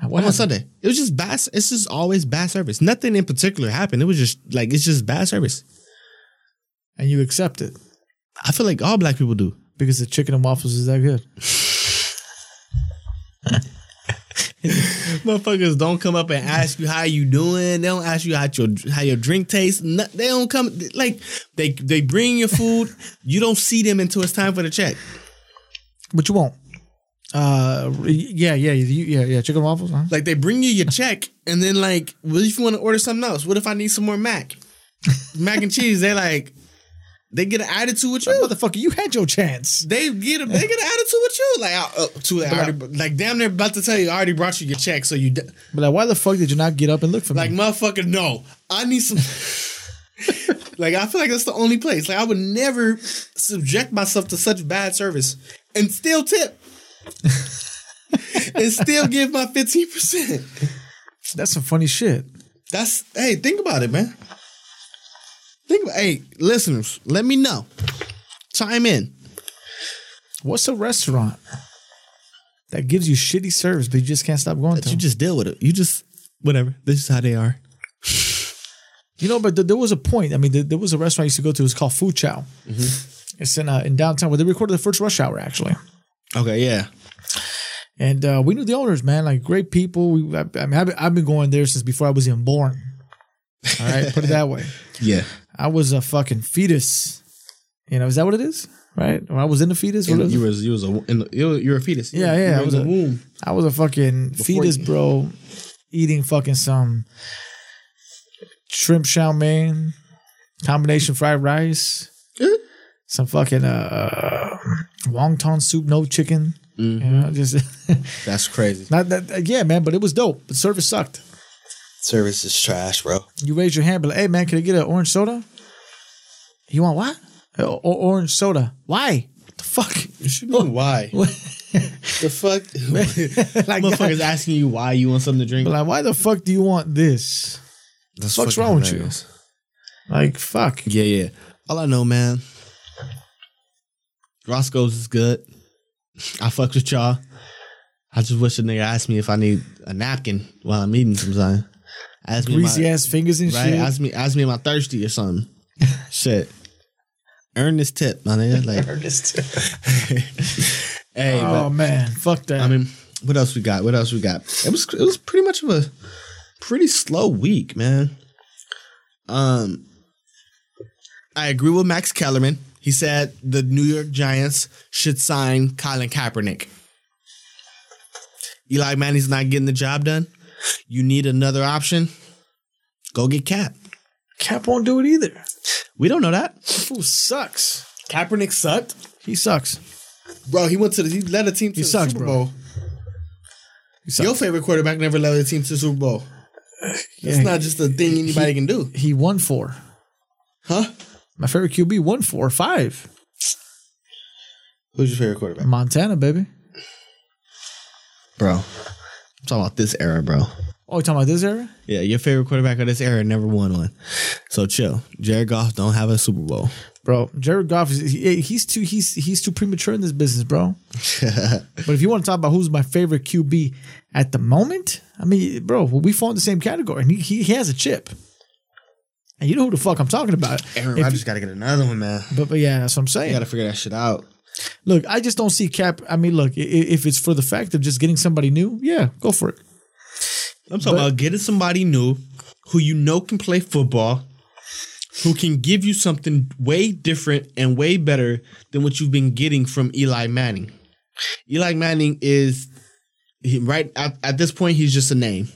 Speaker 3: What
Speaker 2: What on? Sunday? It was just bad. It's just always bad service. Nothing in particular happened. It was just like it's just bad service.
Speaker 3: And you accept it
Speaker 2: I feel like all black people do.
Speaker 3: because the chicken and waffles is that good.
Speaker 2: Motherfuckers don't come up and ask you how you doing. They don't ask you how your how your drink tastes. No- They don't come like they they bring your food. You don't see them until it's time for the check.
Speaker 3: But you won't. Uh, yeah, yeah, you, yeah, yeah. Chicken waffles. Huh?
Speaker 2: Like they bring you your check, and then like, what if you want to order something else? What if I need some more mac, mac and cheese? They like, they get an attitude with you.
Speaker 3: Motherfucker, you had your chance.
Speaker 2: They get a, they get an attitude with you. Like, uh, uh, to I already, like damn, they're about to tell you I already brought you your check, so you d-
Speaker 3: But like, why the fuck did you not get up and look for
Speaker 2: like
Speaker 3: me?
Speaker 2: Like, motherfucker. No, I need some. like I feel like that's the only place. Like I would never subject myself to such bad service and still tip. and still give my 15%.
Speaker 3: That's some funny shit.
Speaker 2: That's hey, think about it, man. Think about hey, listeners, let me know. Chime in.
Speaker 3: What's a restaurant that gives you shitty service, but you just can't stop going to?
Speaker 2: You
Speaker 3: them?
Speaker 2: just deal with it. You just whatever. This is how they are.
Speaker 3: You know, but th- there was a point. I mean, there, there was a restaurant I used to go to. It's called Food Chow. It's in uh, in downtown where they recorded the first Rush Hour actually.
Speaker 2: Okay, yeah.
Speaker 3: And uh, we knew the owners, man, like great people. We, I, I mean, I've been, I've been going there since before I was even born. All right, put it that way.
Speaker 2: Yeah.
Speaker 3: I was a fucking fetus. You know, is that what it is? Right? Or I was in the fetus. Is
Speaker 2: you was you was a in the, you were, a fetus.
Speaker 3: Yeah,
Speaker 2: You
Speaker 3: yeah, I was a-
Speaker 2: womb.
Speaker 3: I was a fucking fetus,
Speaker 2: you-
Speaker 3: bro, eating fucking some shrimp chow mein, combination fried rice, some fucking uh, wonton soup, no chicken. You know, just
Speaker 2: That's crazy.
Speaker 3: not that. Yeah, man, but it was dope. The service sucked.
Speaker 2: Service is trash, bro.
Speaker 3: You raise your hand, but like, hey, man, can I get an orange soda? You want what? Uh, o- orange soda. Why? What the fuck?
Speaker 2: Why? the fuck?
Speaker 3: like,
Speaker 2: Motherfuckers asking you why you want something to drink.
Speaker 3: like, why the fuck do you want this?
Speaker 2: That's
Speaker 3: fuck's
Speaker 2: fucking
Speaker 3: wrong with you? Like, fuck.
Speaker 2: Yeah, yeah. All I know, man. Roscoe's is good. I fuck with y'all. I just wish a nigga asked me if I need a napkin while I'm eating sometime. Ask me,
Speaker 3: Greasy
Speaker 2: my,
Speaker 3: ass fingers and
Speaker 2: right?
Speaker 3: shit.
Speaker 2: Ask me, ask me, am I thirsty or something? shit. Earn this tip, my nigga. Like, hey,
Speaker 3: oh
Speaker 2: but,
Speaker 3: man, fuck that.
Speaker 2: I mean, what else we got? What else we got? It was it was pretty much of a pretty slow week, man. Um, I agree with Max Kellerman. He said the New York Giants should sign Colin Kaepernick. Eli Manning's not getting the job done. You need another option. Go get Cap.
Speaker 3: Cap won't do it either.
Speaker 2: We don't know that.
Speaker 3: Fool sucks.
Speaker 2: Kaepernick sucked,
Speaker 3: He sucks.
Speaker 2: bro. He went to the he led a team to
Speaker 3: He
Speaker 2: the
Speaker 3: sucks,
Speaker 2: Super
Speaker 3: bro.
Speaker 2: Bowl.
Speaker 3: He.
Speaker 2: Your favorite quarterback never led a team to the Super Bowl. It's
Speaker 3: Yeah,
Speaker 2: not just a thing anybody can do,
Speaker 3: He won four.
Speaker 2: huh?
Speaker 3: My favorite QB one four five.
Speaker 2: Who's your favorite quarterback,
Speaker 3: Montana, baby.
Speaker 2: bro? I'm talking about this era, bro.
Speaker 3: Oh, you talking about this era?
Speaker 2: Yeah, your favorite quarterback of this era never won one. So chill. Jared Goff don't have a Super Bowl.
Speaker 3: Bro, Jared Goff is he, he's too he's he's too premature in this business, bro. but if you want to talk about who's my favorite QB at the moment, I mean, bro, we fall in the same category, and he he, he has a chip, and you know who the fuck I'm talking about.
Speaker 2: Aaron
Speaker 3: If-
Speaker 2: Rodgers got to get another one, man.
Speaker 3: But but yeah, that's what I'm
Speaker 2: You
Speaker 3: saying.
Speaker 2: got to figure that shit out.
Speaker 3: Look, I just don't see Cap. I mean, look, if it's for the fact of just getting somebody new, yeah, go for it.
Speaker 2: I'm talking
Speaker 3: But-
Speaker 2: about getting somebody new who you know can play football, who can give you something way different and way better than what you've been getting from Eli Manning. Eli Manning is he, right at, at this point. He's just a name.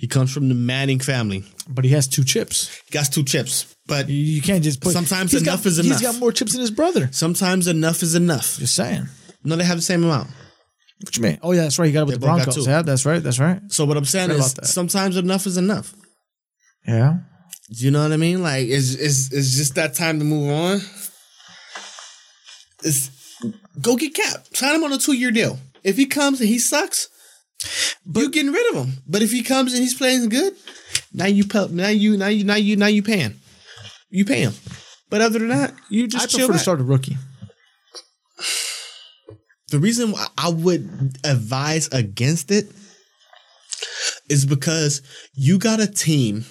Speaker 2: He comes from the Manning family.
Speaker 3: But he has two chips.
Speaker 2: He got two chips, but
Speaker 3: You, you can't just put.
Speaker 2: Sometimes enough
Speaker 3: got,
Speaker 2: is enough.
Speaker 3: He's got more chips than his brother.
Speaker 2: sometimes enough is enough.
Speaker 3: Just saying.
Speaker 2: No, they have the same amount.
Speaker 3: What you mean? Oh yeah, that's right. He got it with
Speaker 2: They
Speaker 3: the Broncos. Yeah, that's right. That's right.
Speaker 2: So what I'm saying is sometimes enough is enough.
Speaker 3: Yeah.
Speaker 2: Do you know what I mean? Like it's it's it's just that time to move on. It's go get Cap. Sign him on a two year deal. If he comes and he sucks, you getting rid of him. But if he comes and he's playing good, now you now you now you now you now you paying. You pay him. But other than that, you just
Speaker 3: I
Speaker 2: chill
Speaker 3: prefer to start a rookie.
Speaker 2: The reason why I would advise against it is because you got a team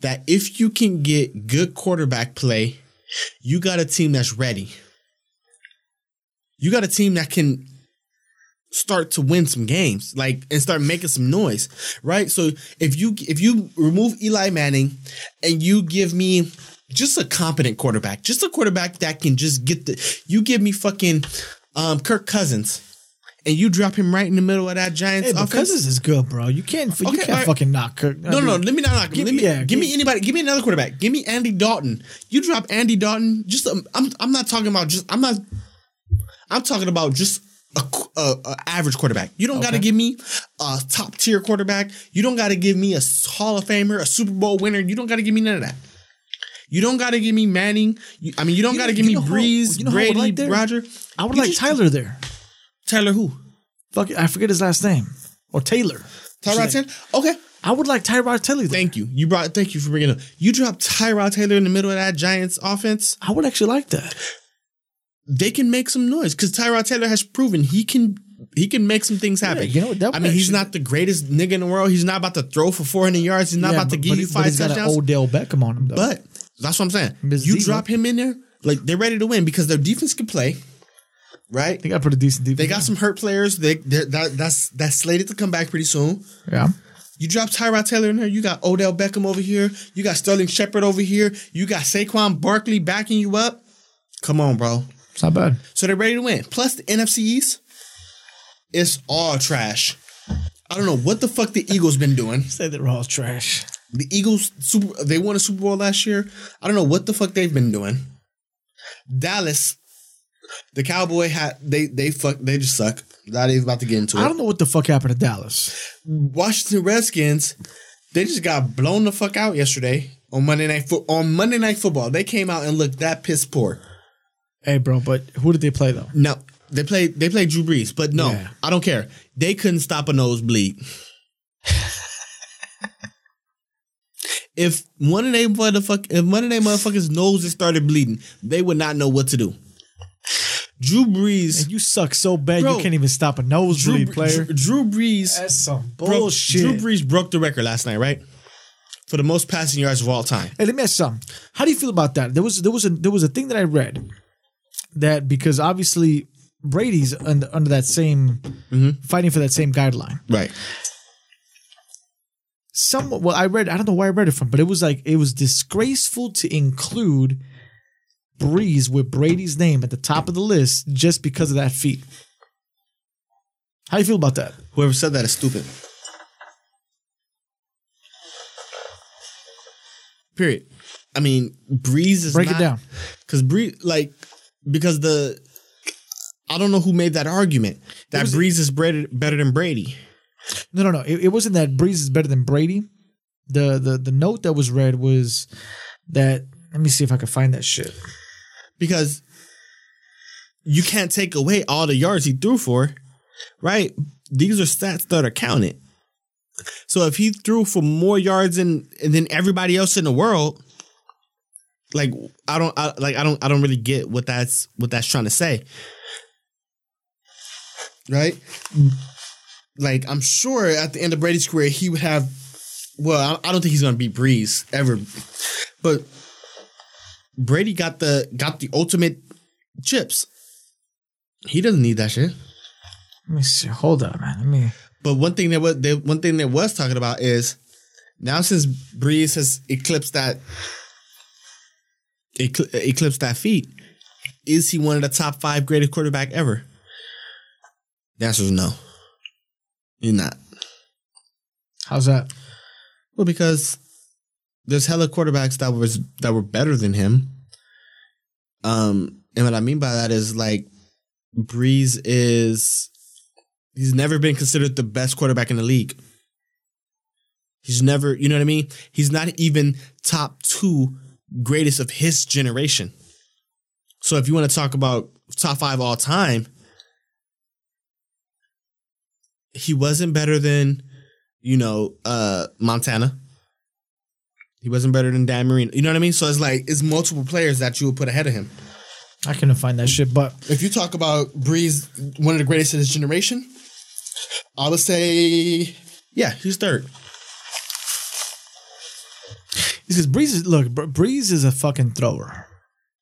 Speaker 2: that if you can get good quarterback play, you got a team that's ready. You got a team that can start to win some games, like and start making some noise, right? So if you if you remove Eli Manning and you give me just a competent quarterback, just a quarterback that can just get the you give me fucking um Kirk Cousins and you drop him right in the middle of that Giants
Speaker 3: Hey,
Speaker 2: offense.
Speaker 3: Cousins is good, bro. You can't. you
Speaker 2: Okay,
Speaker 3: can't
Speaker 2: alright.
Speaker 3: fucking knock Kirk. I
Speaker 2: No, no, let me not knock him.
Speaker 3: give me, yeah,
Speaker 2: give
Speaker 3: give-
Speaker 2: me anybody. Give me another quarterback. Give me Andy Dalton. You drop Andy Dalton. Just um, I'm I'm not talking about just I'm not. I'm talking about just a, a, a average quarterback. You don't got to give me a top tier quarterback. You don't got to give me a Hall of Famer, a Super Bowl winner. You don't got to give me none of that. You don't got to give me Manning. You, I mean, you don't
Speaker 3: You
Speaker 2: got to give me
Speaker 3: know
Speaker 2: Brees,
Speaker 3: you know how I would
Speaker 2: Brady,
Speaker 3: like?
Speaker 2: Roger.
Speaker 3: I would
Speaker 2: You
Speaker 3: like
Speaker 2: just-
Speaker 3: Tyler there.
Speaker 2: Tyler who?
Speaker 3: Fuck, I forget his last name or Taylor.
Speaker 2: Tyrod Taylor. Okay,
Speaker 3: I would like Tyrod Taylor there.
Speaker 2: thank you. You brought. Thank you for bringing up. You dropped Tyrod Taylor in the middle of that Giants offense.
Speaker 3: I would actually like that.
Speaker 2: They can make some noise because Tyrod Taylor has proven he can he can make some things happen.
Speaker 3: Yeah, you know what, that
Speaker 2: I mean, he's not the greatest nigga in the world. He's not about to throw for 400 yards. He's not
Speaker 3: Yeah,
Speaker 2: about to
Speaker 3: but-
Speaker 2: give
Speaker 3: but-
Speaker 2: you
Speaker 3: but
Speaker 2: five
Speaker 3: he's got an. Odell Beckham on him, though.
Speaker 2: But that's what I'm saying.
Speaker 3: Miss
Speaker 2: You
Speaker 3: Diesel.
Speaker 2: drop him in there, like they're ready to win because their defense can play, right?
Speaker 3: they got a pretty decent defense.
Speaker 2: They got some hurt players. They they're- that, that's that's slated to come back pretty soon.
Speaker 3: Yeah.
Speaker 2: You drop Tyrod Taylor in there. You got Odell Beckham over here. You got Sterling Shepard over here. You got Saquon Barkley backing you up. Come on, bro.
Speaker 3: It's not bad.
Speaker 2: So they're ready to win. Plus the NFC East, it's all trash. I don't know what the fuck the Eagles been doing.
Speaker 3: Say they're all trash.
Speaker 2: The Eagles super they won a Super Bowl last year. I don't know what the fuck they've been doing. Dallas, the Cowboy hat they they fuck they just suck. Not even about to get into it.
Speaker 3: I don't know what the fuck happened to Dallas.
Speaker 2: Washington Redskins, they just got blown the fuck out yesterday on Monday night Fo- on Monday night football. They came out and looked that piss poor.
Speaker 3: Hey, bro, but who did they play though?
Speaker 2: No, they played they played Drew Brees, but no,
Speaker 3: Yeah.
Speaker 2: I don't care. They couldn't stop a nosebleed. if one of them motherfuck if one of they motherfuckers noses started bleeding, they would not know what to do. Drew Brees.
Speaker 3: And you suck so bad
Speaker 2: Bro,
Speaker 3: you can't even stop a
Speaker 2: Drew,
Speaker 3: nosebleed player.
Speaker 2: Drew, Drew Brees.
Speaker 3: That's some
Speaker 2: broke-
Speaker 3: bullshit.
Speaker 2: Drew Brees broke the record last night, right? For the most passing yards of all time.
Speaker 3: Hey, let me ask something. How do you feel about that? There was there was a there was a thing that I read that because obviously Brady's under, under that same mm-hmm. fighting for that same guideline.
Speaker 2: Right.
Speaker 3: Some well, I read I don't know where I read it from, but it was like it was disgraceful to include Brees with Brady's name at the top of the list just because of that feat. How do you feel about that?
Speaker 2: Whoever said that is stupid. Period. I mean, Brees is
Speaker 3: Break it down.
Speaker 2: Because Brees, like, because the, I don't know who made that argument that Brees is better, better than Brady.
Speaker 3: No, no, no. It, it wasn't that Brees is better than Brady. The the the note that was read was that let me see if I can find that shit.
Speaker 2: Because you can't take away all the yards he threw for, right? These are stats that are counted. So if he threw for more yards than than everybody else in the world, like I don't I, like I don't I don't really get what that's what that's trying to say. Right? Like I'm sure at the end of Brady's career he would have well, I, I don't think he's gonna beat Brees ever. But Brady got the got the ultimate chips. He doesn't need that shit.
Speaker 3: Let me see. Hold on, man. Let me.
Speaker 2: But one thing that was they, one thing that was talking about is now since Brees has eclipsed that ecl- eclipsed that feat, is he one of the top five greatest quarterback ever? The answer is no. He's not.
Speaker 3: How's that?
Speaker 2: Well, because there's hella quarterbacks that was that were better than him. Um, and what I mean by that is like Brees is he's never been considered the best quarterback in the league. He's never, you know what I mean? He's not even top two greatest of his generation. So if you want to talk about top five all time, he wasn't better than, you know, uh Montana. He wasn't better than Dan Marino. You know what I mean? So it's like it's multiple players that you would put ahead of him.
Speaker 3: I couldn't find that shit, but
Speaker 2: If you talk about Brees, one of the greatest of his generation, I would say, yeah, he's third.
Speaker 3: Because Brees is look, Brees is a fucking thrower.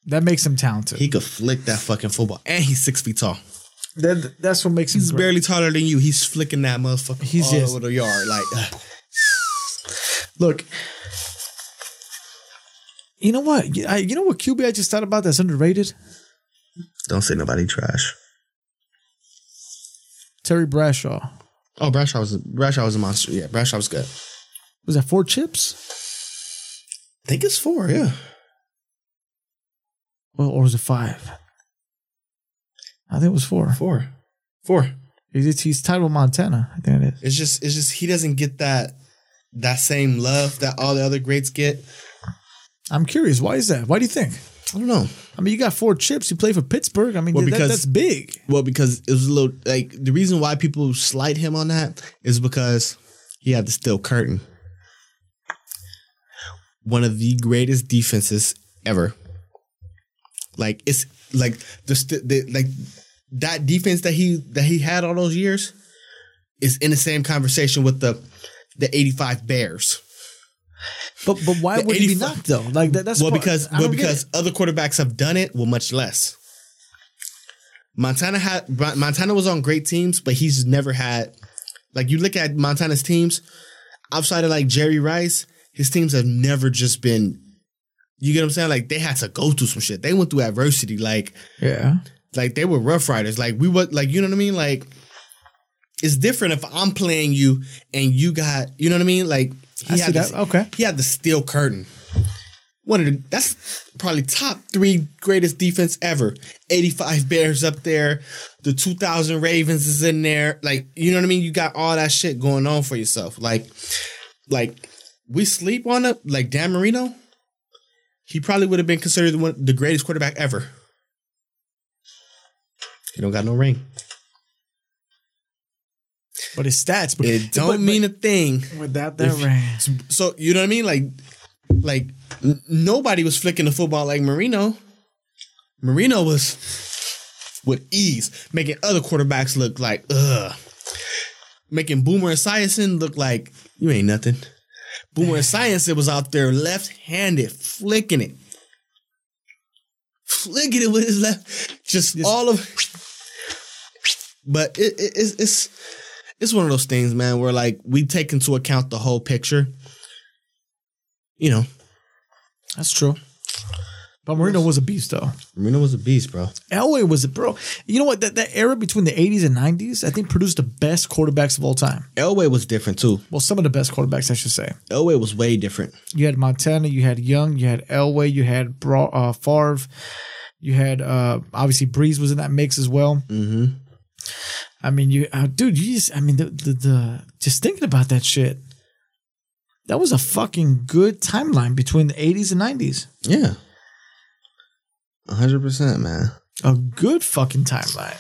Speaker 3: That makes him talented.
Speaker 2: He could flick that fucking football, and he's six feet tall.
Speaker 3: That, that's what makes
Speaker 2: He's
Speaker 3: him great.
Speaker 2: barely taller than you. He's flicking that motherfucker
Speaker 3: He's
Speaker 2: all
Speaker 3: just-
Speaker 2: over the yard. Like, uh,
Speaker 3: Look, you know what? I, you know what QB I just thought about that's underrated?
Speaker 2: don't say nobody trash.
Speaker 3: Terry Bradshaw.
Speaker 2: Oh, Bradshaw was a, Bradshaw was a monster. Yeah, Bradshaw was good.
Speaker 3: Was that four chips?
Speaker 2: I think it's four. Yeah,
Speaker 3: Well, or was it five? I think it was four.
Speaker 2: four, four.
Speaker 3: He's, he's tied with Montana. I think it is.
Speaker 2: It's just, it's just he doesn't get that that same love that all the other greats get.
Speaker 3: I'm curious. Why is that? Why do you think?
Speaker 2: I don't know.
Speaker 3: I mean, you got four chips. You play for Pittsburgh. I mean,
Speaker 2: Well,
Speaker 3: that-
Speaker 2: because-
Speaker 3: that's big.
Speaker 2: Well, because it was a little like the reason why people slight him on that is because he had the steel curtain. One of the greatest defenses ever. Like it's like the, the like that defense that he that he had all those years is in the same conversation with the the 85 Bears.
Speaker 3: But but why
Speaker 2: The
Speaker 3: would he be
Speaker 2: 85
Speaker 3: not though? Like that, that's
Speaker 2: well
Speaker 3: part-
Speaker 2: because well because other quarterbacks have done it well much less montana had montana was on great teams but he's never had like you look at montana's teams outside of like jerry rice his teams have never just been you get what i'm saying like they had to go through some shit they went through adversity like
Speaker 3: yeah.
Speaker 2: like they were rough riders like we were like you know what i mean like it's different if i'm playing you and you got you know what i mean like
Speaker 3: I see
Speaker 2: had this-
Speaker 3: that. Okay.
Speaker 2: he had the steel curtain. One of the that's probably top three greatest defense ever. 85 Bears up there. The 2000 Ravens is in there. Like, you know what I mean? You got all that shit going on for yourself. Like, like we sleep on it. Like Dan Marino, he probably would have been considered one the greatest quarterback ever. He don't got no ring.
Speaker 3: But his stats. But,
Speaker 2: It don't
Speaker 3: but-
Speaker 2: mean a thing.
Speaker 3: without that
Speaker 2: if-
Speaker 3: ring.
Speaker 2: So you know what I mean? Like, like n- nobody was flicking the football like Marino. Marino was with ease, making other quarterbacks look like ugh, making Boomer and Esiason look like you ain't nothing. Boomer it was out there left-handed, flicking it, flicking it with his left, just all of. But it, it, it's it's it's one of those things, man, where like we take into account the whole picture. You know,
Speaker 3: That's true. But Marino was a beast, though.
Speaker 2: Marino was a beast, bro.
Speaker 3: Elway was a bro. You know what? That, that era between the 80s and 90s, I think produced the best quarterbacks of all time.
Speaker 2: Elway was different too.
Speaker 3: Well, some of the best quarterbacks, I should say.
Speaker 2: Elway was way different.
Speaker 3: You had Montana, you had Young, you had Elway, you had Bra- uh, Favre, you had uh, obviously Brees was in that mix as well.
Speaker 2: Mm-hmm.
Speaker 3: I mean, you, uh, dude, you just, I mean, the, the, the, just thinking about that shit, that was a fucking good timeline between the 80s and 90s.
Speaker 2: Yeah. Hundred percent, man.
Speaker 3: A good fucking timeline.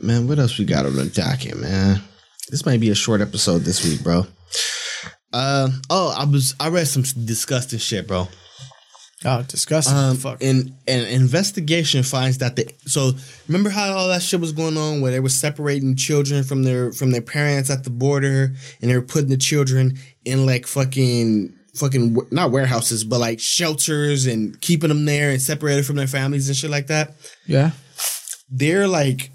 Speaker 2: Man, what else we got on the docket, man? This might be a short episode this week, bro. Uh oh, I was I read some disgusting shit, bro.
Speaker 3: Oh, disgusting.
Speaker 2: Um,
Speaker 3: Fuck.
Speaker 2: and an investigation finds that the so remember how all that shit was going on where they were separating children from their from their parents at the border and they were putting the children in like fucking fucking not warehouses but like shelters and keeping them there and separated from their families and shit like that.
Speaker 3: yeah.
Speaker 2: They're like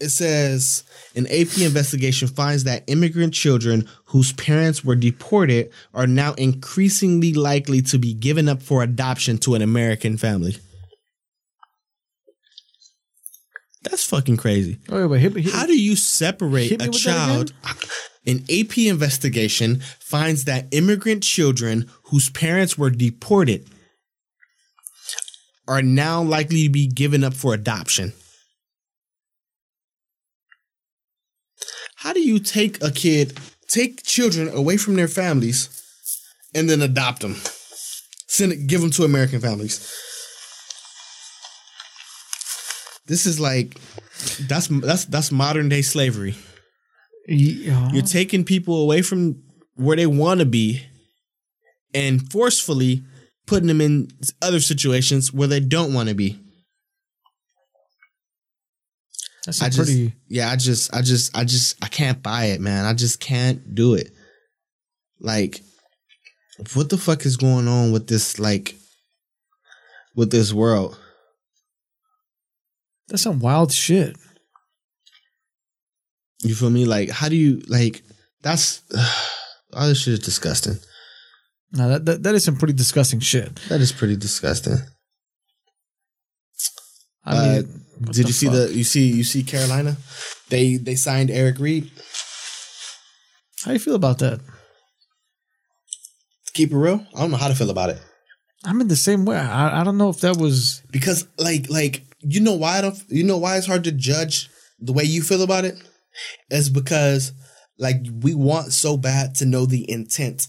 Speaker 2: it says an AP investigation finds that immigrant children whose parents were deported are now increasingly likely to be given up for adoption to an American family. That's fucking crazy.
Speaker 3: Oh, wait, wait. Hit, me- hit,
Speaker 2: How do you separate a child? An AP investigation finds that immigrant children whose parents were deported are now likely to be given up for adoption. How do you take a kid, take children away from their families, and then adopt them? Send it, give them to American families. This is like that's that's that's modern day slavery.
Speaker 3: Yeah. Uh-huh.
Speaker 2: You're taking people away from where they want to be and forcefully putting them in other situations where they don't want to be.
Speaker 3: That's a
Speaker 2: I just
Speaker 3: pretty.
Speaker 2: yeah, I just I just I just I can't buy it, man. I just can't do it. Like what the fuck is going on with this like with this world?
Speaker 3: That's some wild shit.
Speaker 2: You feel me? Like how do you like that's all this shit is disgusting.
Speaker 3: No, that, that that is some pretty disgusting shit.
Speaker 2: That is pretty disgusting.
Speaker 3: I
Speaker 2: Uh,
Speaker 3: mean,
Speaker 2: Did you see the you see you see Carolina? They they signed Eric Reid.
Speaker 3: How you feel about that?
Speaker 2: Keep it real. I don't know how to feel about it.
Speaker 3: I'm in the same way. I, I don't know if that was.
Speaker 2: because like like you know why I don't you know why it's hard to judge the way you feel about it is because like we want so bad to know the intent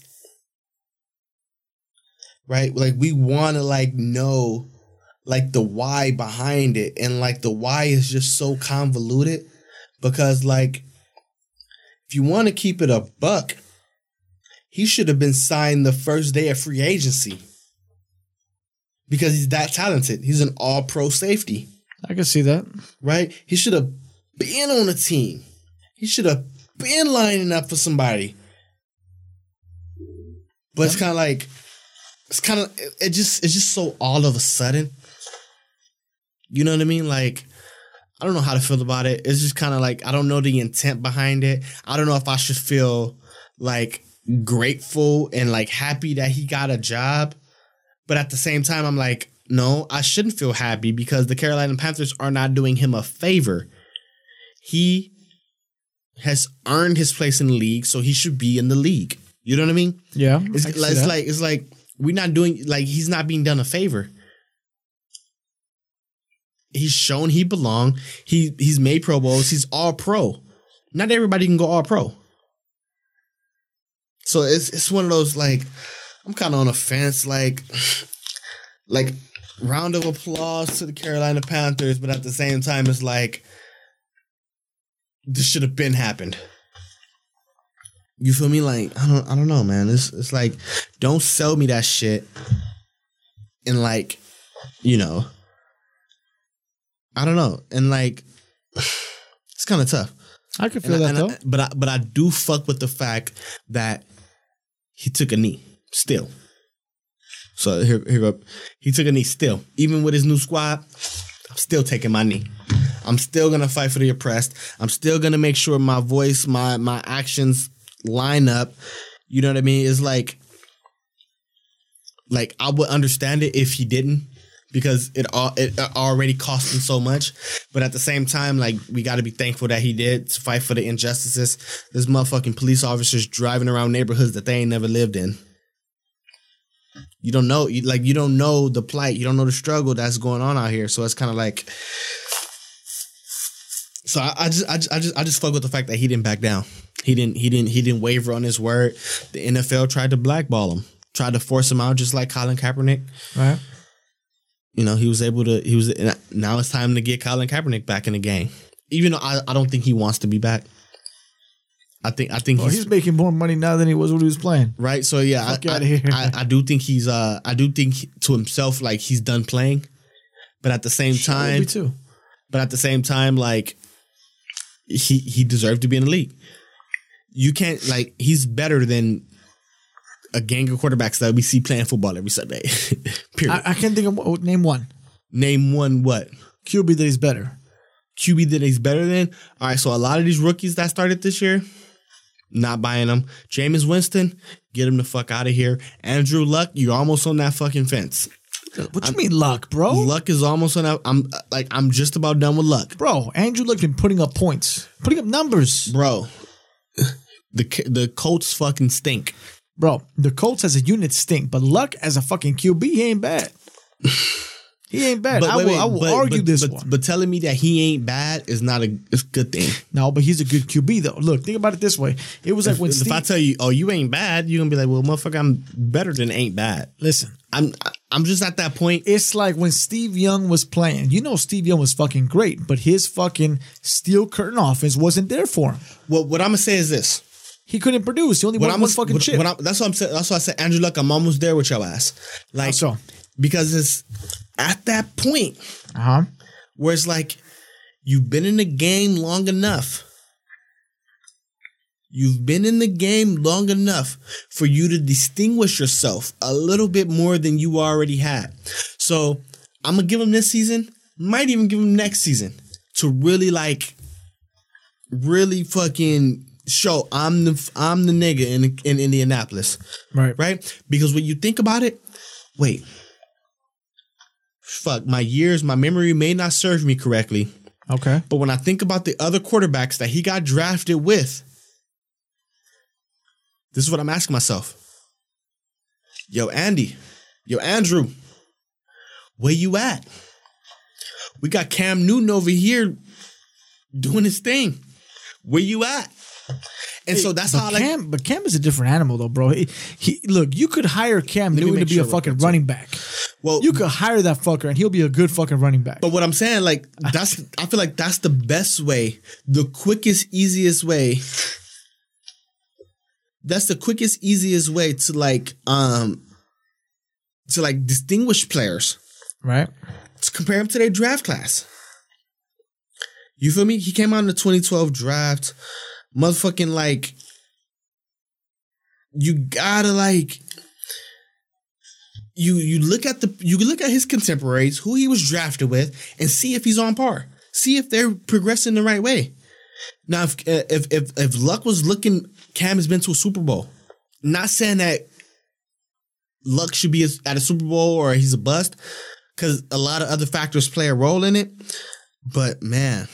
Speaker 2: right like we want to like know like the why behind it and like the why is just so convoluted because like if you want to keep it a buck he should have been signed the first day of free agency because he's that talented. He's an all pro safety,
Speaker 3: I can see that.
Speaker 2: right? He should have been on a team. He should have been lining up for somebody. But it's kind of like it's kind of it, it just it's just so all of a sudden. You know what I mean? Like I don't know how to feel about it. It's just kind of like I don't know the intent behind it. I don't know if I should feel like grateful and like happy that he got a job. But at the same time, I'm like, no, I shouldn't feel happy because the Carolina Panthers are not doing him a favor. He has earned his place in the league, so he should be in the league. You know what I mean?
Speaker 3: Yeah,
Speaker 2: It's, like, it's like it's like we're not doing like he's not being done a favor. He's shown he belong. He he's made Pro Bowls. He's all pro. Not everybody can go all pro. So it's it's one of those like I'm kind of on a fence. Like like round of applause to the Carolina Panthers, but at the same time, it's like this should have been happened. You feel me? Like I don't I don't know, man. It's it's like don't sell me that shit. And like, you know, I don't know, and like it's kind of tough.
Speaker 3: I can feel
Speaker 2: And
Speaker 3: that
Speaker 2: I-
Speaker 3: though.
Speaker 2: but I, but I do fuck with the fact that he took a knee still. So here, here go. He took a knee still, even with his new squad. I'm still taking my knee. I'm still gonna fight for the oppressed. I'm still gonna make sure my voice, my my actions line up. You know what I mean? It's like, like I would understand it if he didn't, because it all it already cost him so much. But at the same time, like we got to be thankful that he did to fight for the injustices. There's motherfucking police officers driving around neighborhoods that they ain't never lived in. You don't know, you, like you don't know the plight, you don't know the struggle that's going on out here. So it's kind of like, so I, I just, I just, I just, I just fuck with the fact that he didn't back down. He didn't, he didn't, he didn't waver on his word. The NFL tried to blackball him, tried to force him out, just like Colin Kaepernick.
Speaker 3: Right.
Speaker 2: You know, he was able to. He was now it's time to get Colin Kaepernick back in the game. Even though I, I don't think he wants to be back. I think I think
Speaker 3: Well,
Speaker 2: he's,
Speaker 3: he's making more money now than he was when he was playing.
Speaker 2: right. So yeah, I. I, I, I do think he's uh I do think to himself like he's done playing, but at the same
Speaker 3: Sure,
Speaker 2: time,
Speaker 3: me too.
Speaker 2: but at the same time, like he he deserved to be in the league. You can't like he's better than a gang of quarterbacks that we see playing football every Sunday. Period.
Speaker 3: I, I can't think of what- name one
Speaker 2: Name one what
Speaker 3: QB that he's better.
Speaker 2: QB that he's better than. All right, so a lot of these rookies that started this year, not buying them. Jameis Winston, get him the fuck out of here. Andrew Luck, you're almost on that fucking fence.
Speaker 3: What you mean luck, bro?
Speaker 2: Luck is almost on. I'm like I'm just about done with Luck,
Speaker 3: Bro, Andrew Luck been putting up points, putting up numbers.
Speaker 2: bro. The the Colts fucking stink.
Speaker 3: Bro, the Colts as a unit stink, but Luck as a fucking QB, he ain't bad. he ain't bad. I
Speaker 2: wait,
Speaker 3: will,
Speaker 2: wait,
Speaker 3: I will
Speaker 2: but-
Speaker 3: argue
Speaker 2: but-
Speaker 3: this
Speaker 2: but,
Speaker 3: one.
Speaker 2: But telling me that he ain't bad is not a, it's a good thing.
Speaker 3: no, but he's a good QB though. Look, think about it this way. It was like when
Speaker 2: if
Speaker 3: Steve.
Speaker 2: I tell you, oh, you ain't bad, you're gonna be like, well, motherfucker, I'm better than ain't bad.
Speaker 3: listen,
Speaker 2: I'm I'm just at that point.
Speaker 3: it's like when Steve Young was playing. You know, Steve Young was fucking great, but his fucking steel curtain offense wasn't there for him.
Speaker 2: Well, what I'm gonna say is this.
Speaker 3: He couldn't produce. He only
Speaker 2: What
Speaker 3: won
Speaker 2: I'm
Speaker 3: one
Speaker 2: gonna-
Speaker 3: fucking
Speaker 2: what-
Speaker 3: chip.
Speaker 2: what I'm- that's what I'm saying. That's why I said, Andrew Luck. I'm almost there with your ass. Like,
Speaker 3: so?
Speaker 2: because it's at that point
Speaker 3: Uh huh.
Speaker 2: where it's like you've been in the game long enough. You've been in the game long enough for you to distinguish yourself a little bit more than you already had. So I'm gonna give him this season. Might even give him next season to really like, really fucking show I'm the I'm the nigga in in Indianapolis
Speaker 3: Right.
Speaker 2: right? Because when you think about it, wait, fuck, my years, my memory may not serve me correctly,
Speaker 3: Okay.
Speaker 2: but when I think about the other quarterbacks that he got drafted with, this is what I'm asking myself. Yo, Andy, yo, Andrew, where you at? We got Cam Newton over here doing his thing. Where you at? And so that's
Speaker 3: but
Speaker 2: how I like
Speaker 3: Cam, but Cam is a different animal though, bro. He, he look, you could hire Cam
Speaker 2: me
Speaker 3: Newton to be
Speaker 2: sure
Speaker 3: a fucking running back.
Speaker 2: well
Speaker 3: You could hire that fucker and he'll be a good fucking running back.
Speaker 2: But what I'm saying, like, that's I feel like that's the best way, the quickest, easiest way. That's the quickest, easiest way to like um to like distinguish players.
Speaker 3: right?
Speaker 2: To compare them to their draft class. You feel me? He came out in the 2012 draft. Motherfucking like you gotta like you you look at the you look at his contemporaries, who he was drafted with, and see if he's on par. See if they're progressing the right way. Now, if if if, if Luck was looking, Cam has been to a Super Bowl. Not saying that Luck should be at a Super Bowl or he's a bust, because a lot of other factors play a role in it. But man,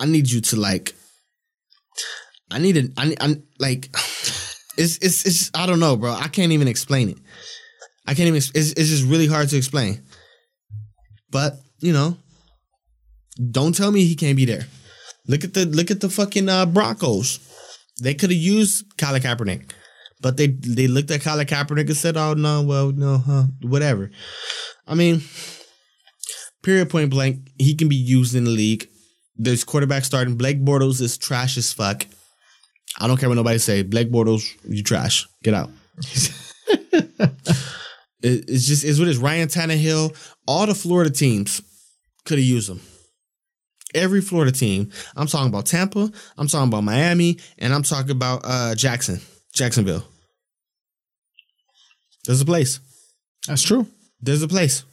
Speaker 2: I need you to like. I need a. I, I like. It's it's it's. I don't know, bro. I can't even explain it. I can't even. It's it's just really hard to explain. But you know, don't tell me he can't be there. Look at the look at the fucking uh, Broncos. They could have used Colin Kaepernick, but they they looked at Colin Kaepernick and said, "Oh no, well no, huh, whatever." I mean, period, point blank, he can be used in the league. There's quarterback starting. Blake Bortles is trash as fuck. I don't care what nobody say. Blake Bortles, you trash. Get out. It, it's just it's what it is. Ryan Tannehill, all the Florida teams could have used him. Every Florida team. I'm talking about Tampa. I'm talking about Miami, and I'm talking about uh, Jackson, Jacksonville. There's a place.
Speaker 3: That's true.
Speaker 2: There's a place.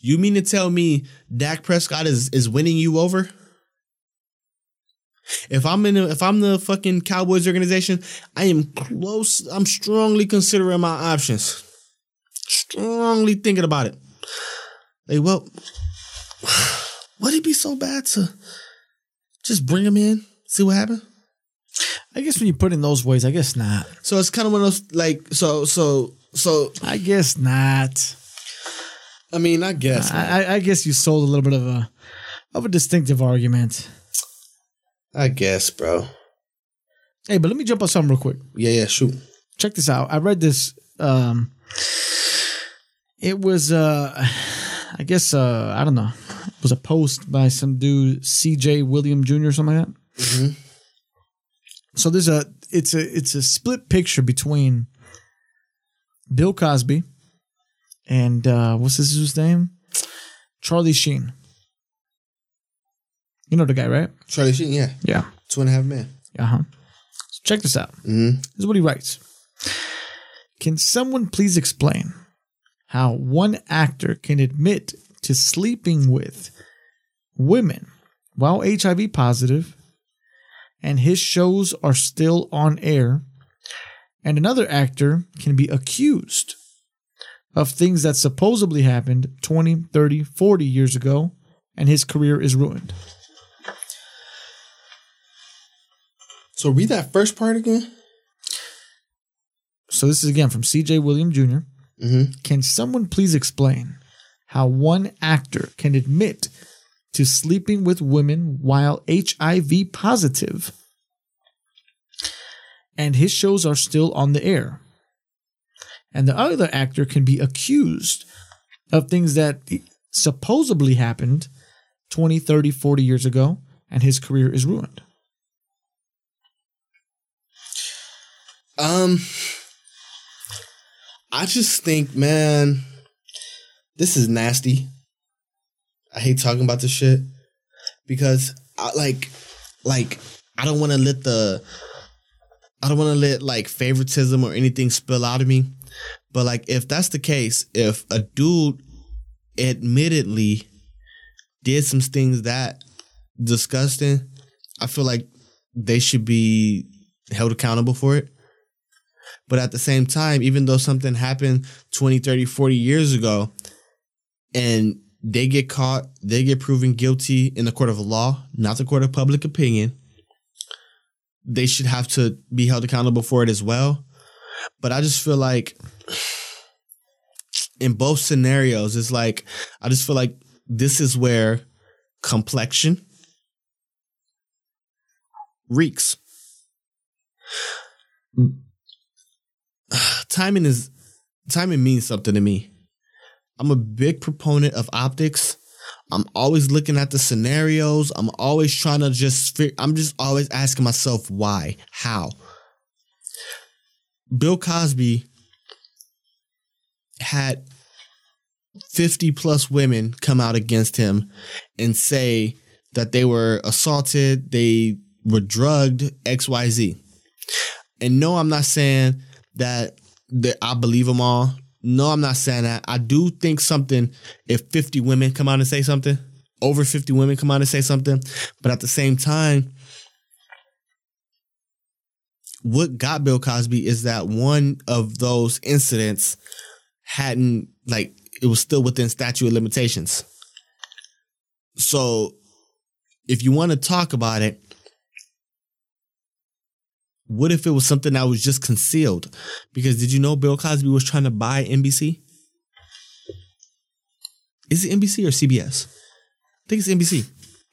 Speaker 2: You mean to tell me Dak Prescott is is winning you over? If I'm in, a, if I'm the fucking Cowboys organization, I am close. I'm strongly considering my options. Strongly thinking about it. Like, well, would it be so bad to just bring him in, see what happens?
Speaker 3: I guess when you put it in those ways, I guess not.
Speaker 2: So it's kind of one of those like, so, so, so.
Speaker 3: I guess not.
Speaker 2: I mean, I guess.
Speaker 3: I, I- guess you sold a little bit of a of a distinctive argument.
Speaker 2: I guess, bro.
Speaker 3: Hey, but let me jump on something real quick.
Speaker 2: Yeah, yeah. Shoot.
Speaker 3: check this out. I read this. Um, it was, uh, I guess, uh, I don't know. It was a post by some dude, C.J. William Jr. or something like that.
Speaker 2: Mhm.
Speaker 3: So there's a, it's a, it's a split picture between Bill Cosby and uh, what's his his name? Charlie Sheen. You know the guy, right?
Speaker 2: Charlie Sheen, yeah.
Speaker 3: Yeah.
Speaker 2: Two and a half men.
Speaker 3: Uh huh. So Check this out.
Speaker 2: Mm-hmm.
Speaker 3: This is what he writes. Can someone please explain how one actor can admit to sleeping with women while HIV positive and his shows are still on air, and another actor can be accused of things that supposedly happened 20, 30, 40 years ago, and his career is ruined?
Speaker 2: So read that first part again.
Speaker 3: So, this is again from CJ William Jr.
Speaker 2: Mm-hmm.
Speaker 3: Can someone please explain how one actor can admit to sleeping with women while HIV positive and his shows are still on the air? And the other actor can be accused of things that supposedly happened 20, 30, 40 years ago and his career is ruined.
Speaker 2: Um, I just think, man, this is nasty. I hate talking about this shit because, I, like, like I don't want to let the, I don't want to let like favoritism or anything spill out of me. But like, if that's the case, if a dude admittedly did some things that disgusting, I feel like they should be held accountable for it. But at the same time, even though something happened 20, 30, 40 years ago and they get caught, they get proven guilty in the court of law, not the court of public opinion, they should have to be held accountable for it as well. But I just feel like in both scenarios, it's like, I just feel like this is where complexion reeks timing is timing means something to me. I'm a big proponent of optics. I'm always looking at the scenarios. I'm always trying to just I'm just always asking myself why, how. Bill Cosby had 50 plus women come out against him and say that they were assaulted, they were drugged, XYZ. And no, I'm not saying that that I believe them all. No, I'm not saying that. I do think something if 50 women come out and say something, over 50 women come out and say something, but at the same time, what got Bill Cosby is that one of those incidents hadn't like it was still within statute of limitations. So if you want to talk about it, what if it was something that was just concealed? Because did you know Bill Cosby was trying to buy NBC? Is it NBC or CBS? I think it's NBC.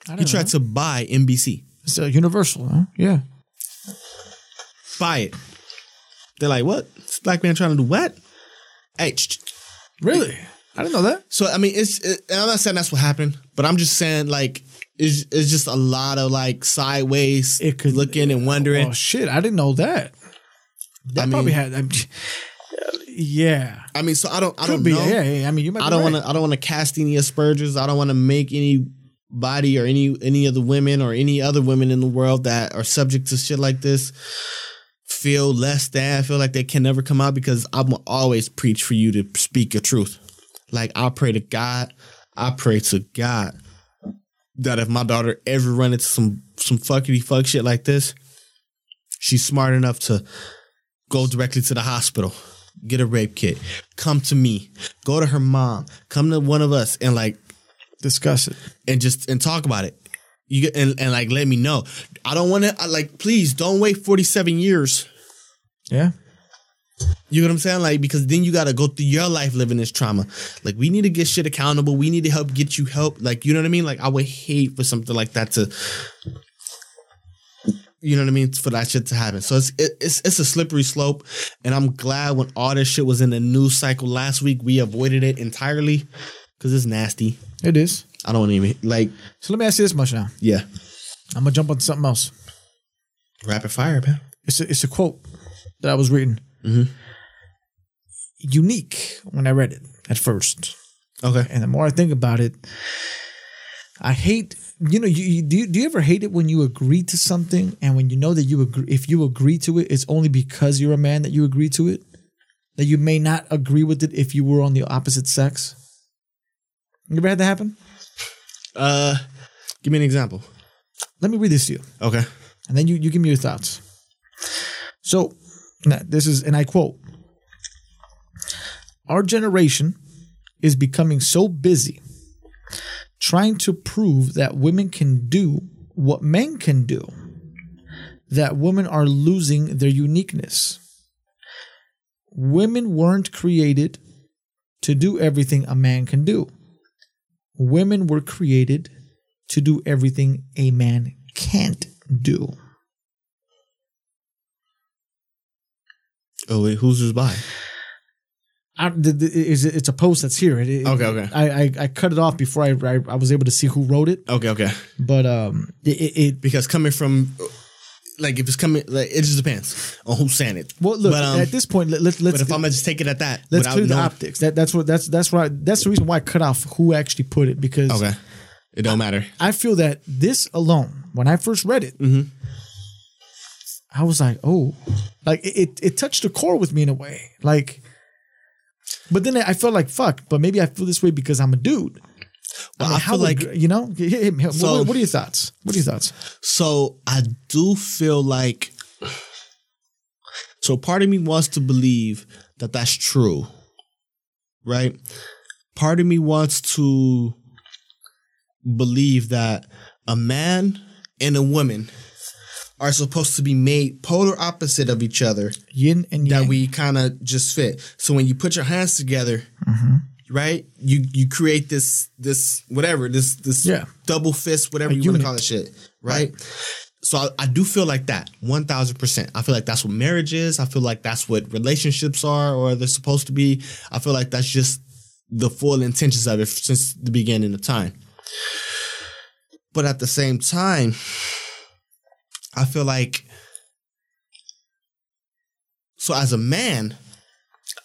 Speaker 3: I
Speaker 2: He tried to buy NBC.
Speaker 3: It's uh, universal, huh? Yeah.
Speaker 2: Buy it. They're like, what? This black man trying to do what? Hey,
Speaker 3: Really? I didn't know that.
Speaker 2: so I mean, it's. It, and I'm not saying that's what happened, but I'm just saying like it's, it's just a lot of like sideways
Speaker 3: It could-
Speaker 2: looking and wondering.
Speaker 3: Oh shit! I didn't know that. That
Speaker 2: I mean-
Speaker 3: probably had. I'm, yeah.
Speaker 2: I mean, so I don't I
Speaker 3: Could
Speaker 2: don't
Speaker 3: be.
Speaker 2: know.
Speaker 3: Yeah, yeah. I mean, you might.
Speaker 2: I don't want to. I don't want to cast any aspersions. I don't want to make anybody or any any of the women or any other women in the world that are subject to shit like this feel less than. Feel like they can never come out because I'm always preach for you to speak your truth. Like I pray to God. I pray to God that if my daughter ever run into some some fuckity fuck shit like this, she's smart enough to go directly to the hospital, get a rape kit, come to me, go to her mom, come to one of us, and like
Speaker 3: discuss it.
Speaker 2: and just and talk about it. You get and, and like let me know. I don't want to like please don't wait 47 years.
Speaker 3: Yeah.
Speaker 2: You know what I'm saying? Like because then you got to go through your life living this trauma. Like we need to get shit accountable. We need to help get you help. Like you know what I mean? Like I would hate for something like that to you know what I mean for that shit to happen. So it's it, it's it's a slippery slope, and I'm glad when all this shit was in the news cycle last week, we avoided it entirely because it's nasty.
Speaker 3: It is.
Speaker 2: I don't even like
Speaker 3: So let me ask you this much now.
Speaker 2: yeah.
Speaker 3: I'm gonna jump on something else.
Speaker 2: Rapid fire, man.
Speaker 3: It's a, it's a quote that I was reading.
Speaker 2: Mhm.
Speaker 3: Unique when I read it at first,
Speaker 2: Okay.
Speaker 3: and the more I think about it, I hate. You know, you, you do. You, do you ever hate it when you agree to something, and when you know that you agree, if you agree to it, it's only because you're a man that you agree to it. That you may not agree with it if you were on the opposite sex. You ever had that happen?
Speaker 2: Uh, give me an example.
Speaker 3: Let me read this to you.
Speaker 2: Okay.
Speaker 3: and then you, you give me your thoughts. So, now, this is, and I quote Our generation is becoming so busy trying to prove that women can do what men can do that women are losing their uniqueness. Women weren't created to do everything a man can do. Women were created to do everything a man can't do.
Speaker 2: Oh wait, who's this by?
Speaker 3: I, the, the, is it- it's a post that's here. It- it-
Speaker 2: Okay, okay.
Speaker 3: I, I I cut it off before I, I I was able to see who wrote it,
Speaker 2: Okay, okay.
Speaker 3: but um, it, it
Speaker 2: Because coming from, like, if it's coming, like, it just depends on who's saying it.
Speaker 3: well look
Speaker 2: but, um,
Speaker 3: at this point let, let's let's
Speaker 2: but if I'm gonna just take it at that,
Speaker 3: let's
Speaker 2: without
Speaker 3: clear the
Speaker 2: knowing-
Speaker 3: optics. That that's what that's that's why that's the reason why I cut off who actually put it because
Speaker 2: Okay, it don't matter.
Speaker 3: I feel that this alone, when I first read it,
Speaker 2: Mm-hmm.
Speaker 3: I was like, oh, like it, it, it touched the core with me in a way. Like, but then I felt like, fuck, but maybe I feel this way because I'm a dude.
Speaker 2: Well, I
Speaker 3: how
Speaker 2: feel
Speaker 3: would-
Speaker 2: like-
Speaker 3: you know, hit- hit me. What-
Speaker 2: So-
Speaker 3: what, what are your thoughts? What are your thoughts?
Speaker 2: So I do feel like. So part of me wants to believe that that's true, right? Part of me wants to believe that a man and a woman are supposed to be made polar opposite of each other
Speaker 3: Yin and yang.
Speaker 2: that we kind of just fit. So when you put your hands together,
Speaker 3: Mm-hmm.
Speaker 2: Right? You you create this this whatever this this
Speaker 3: Yeah.
Speaker 2: double fist whatever
Speaker 3: A
Speaker 2: you want to call it shit, right? So I, I do feel like that one thousand percent. I feel like that's what marriage is. I feel like that's what relationships are or they're supposed to be. I feel like that's just the full intentions of it since the beginning of time. But at the same time, I feel like so as a man,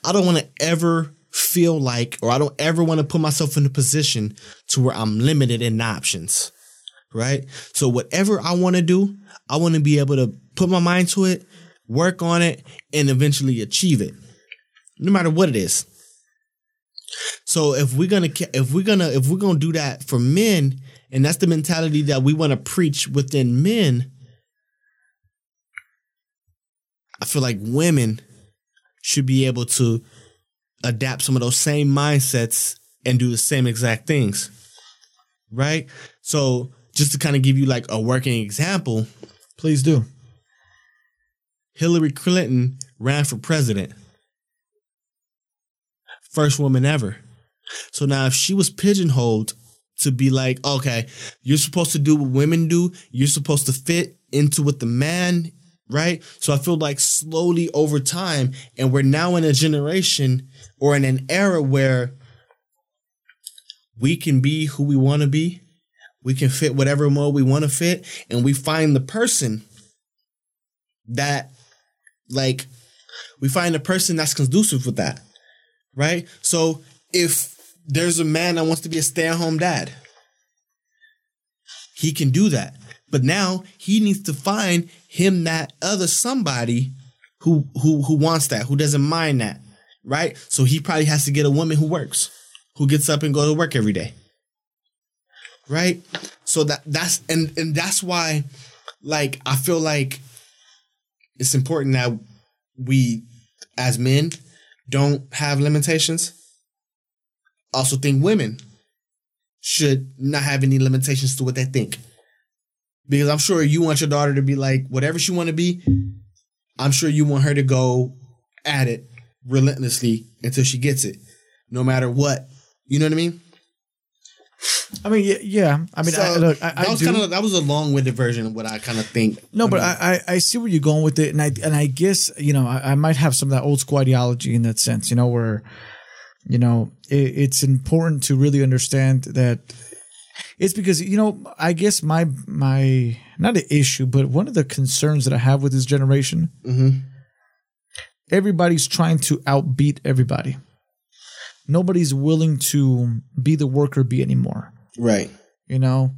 Speaker 2: I don't want to ever feel like, or I don't ever want to put myself in a position to where I'm limited in options. Right. So whatever I want to do, I want to be able to put my mind to it, work on it, and eventually achieve it. No matter what it is. So if we're gonna if we're gonna if we're gonna do that for men, and that's the mentality that we want to preach within men, I feel like women should be able to adapt some of those same mindsets and do the same exact things. Right? So, just to kind of give you like a working example,
Speaker 3: Please do.
Speaker 2: Hillary Clinton ran for president. First woman ever. So now if she was pigeonholed to be like, okay, you're supposed to do what women do, you're supposed to fit into what the man, right? So I feel like slowly over time, and we're now in a generation or in an era where we can be who we want to be. We can fit whatever mold we want to fit, and we find the person that like We find a person that's conducive with that, right? So if there's a man that wants to be a stay-at-home dad, he can do that. But now he needs to find him that other somebody who who who wants that, who doesn't mind that, right? So he probably has to get a woman who works, who gets up and go to work every day. Right? So that that's and and that's why like I feel like it's important that we as men don't have limitations. Also think women should not have any limitations to what they think. Because I'm sure you want your daughter to be like whatever she want to be. I'm sure you want her to go at it relentlessly until she gets it, no matter what. You know what I mean?
Speaker 3: I mean, yeah, yeah. I mean,
Speaker 2: So,
Speaker 3: I, look, I,
Speaker 2: that was kind of that was a long-winded version of what I kind of think.
Speaker 3: No, but I, I I see where you're going with it, and I and I guess you know I, I might have some of that old school ideology in that sense, you know, where you know it, it's important to really understand that it's because you know I guess my my not an issue, but one of the concerns that I have with this generation,
Speaker 2: Mhm.
Speaker 3: everybody's trying to outbeat everybody. Nobody's willing to be the worker bee anymore
Speaker 2: right.
Speaker 3: you know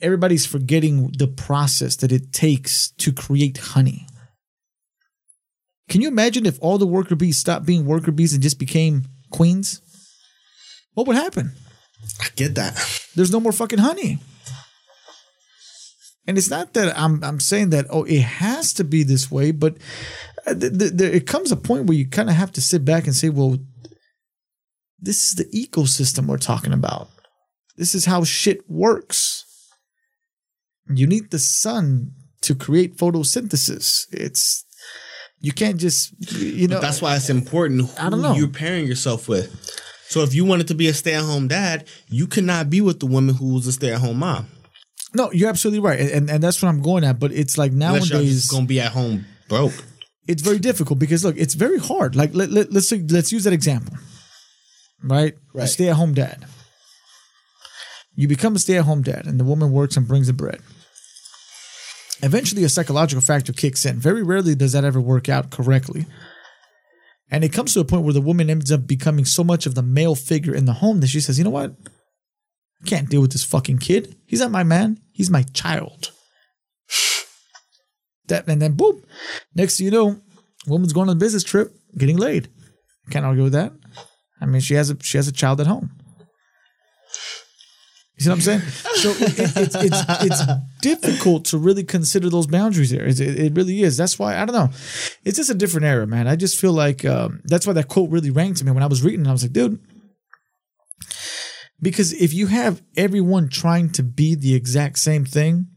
Speaker 3: everybody's forgetting the process that it takes to create honey can you imagine if all the worker bees stopped being worker bees and just became queens what would happen
Speaker 2: I get that.
Speaker 3: there's no more fucking honey and it's not that i'm i'm saying that oh it has to be this way but uh, th- th- it comes a point where you kind of have to sit back and say well this is the ecosystem we're talking about this is how shit works you need the sun to create photosynthesis it's you can't just you know
Speaker 2: But that's why it's important who
Speaker 3: I don't know.
Speaker 2: you're pairing yourself with. So if you wanted to be a stay-at-home dad, you cannot be with the woman who's a stay-at-home mom.
Speaker 3: no you're absolutely right and and that's what i'm going at but it's like nowadays
Speaker 2: gonna be at home broke.
Speaker 3: it's very difficult because look, it's very hard. Like let, let, let's let's use that example, right? A
Speaker 2: Right.
Speaker 3: stay-at-home dad. You become a stay-at-home dad, and the woman works and brings the bread. Eventually, a psychological factor kicks in. Very rarely does that ever work out correctly. And it comes to a point where the woman ends up becoming so much of the male figure in the home that she says, "You know what? I can't deal with this fucking kid. He's not my man. He's my child." That and then boom, next you know, woman's going on a business trip, getting laid. Can't argue with that. I mean, she has a she has a child at home. You see what I'm saying? So it, it's it's it's difficult to really consider those boundaries there. It, it really is. That's why I don't know. It's just a different era, man. I just feel like um, that's why that quote really rang to me when I was reading. it. I was like, dude, because if you have everyone trying to be the exact same thing,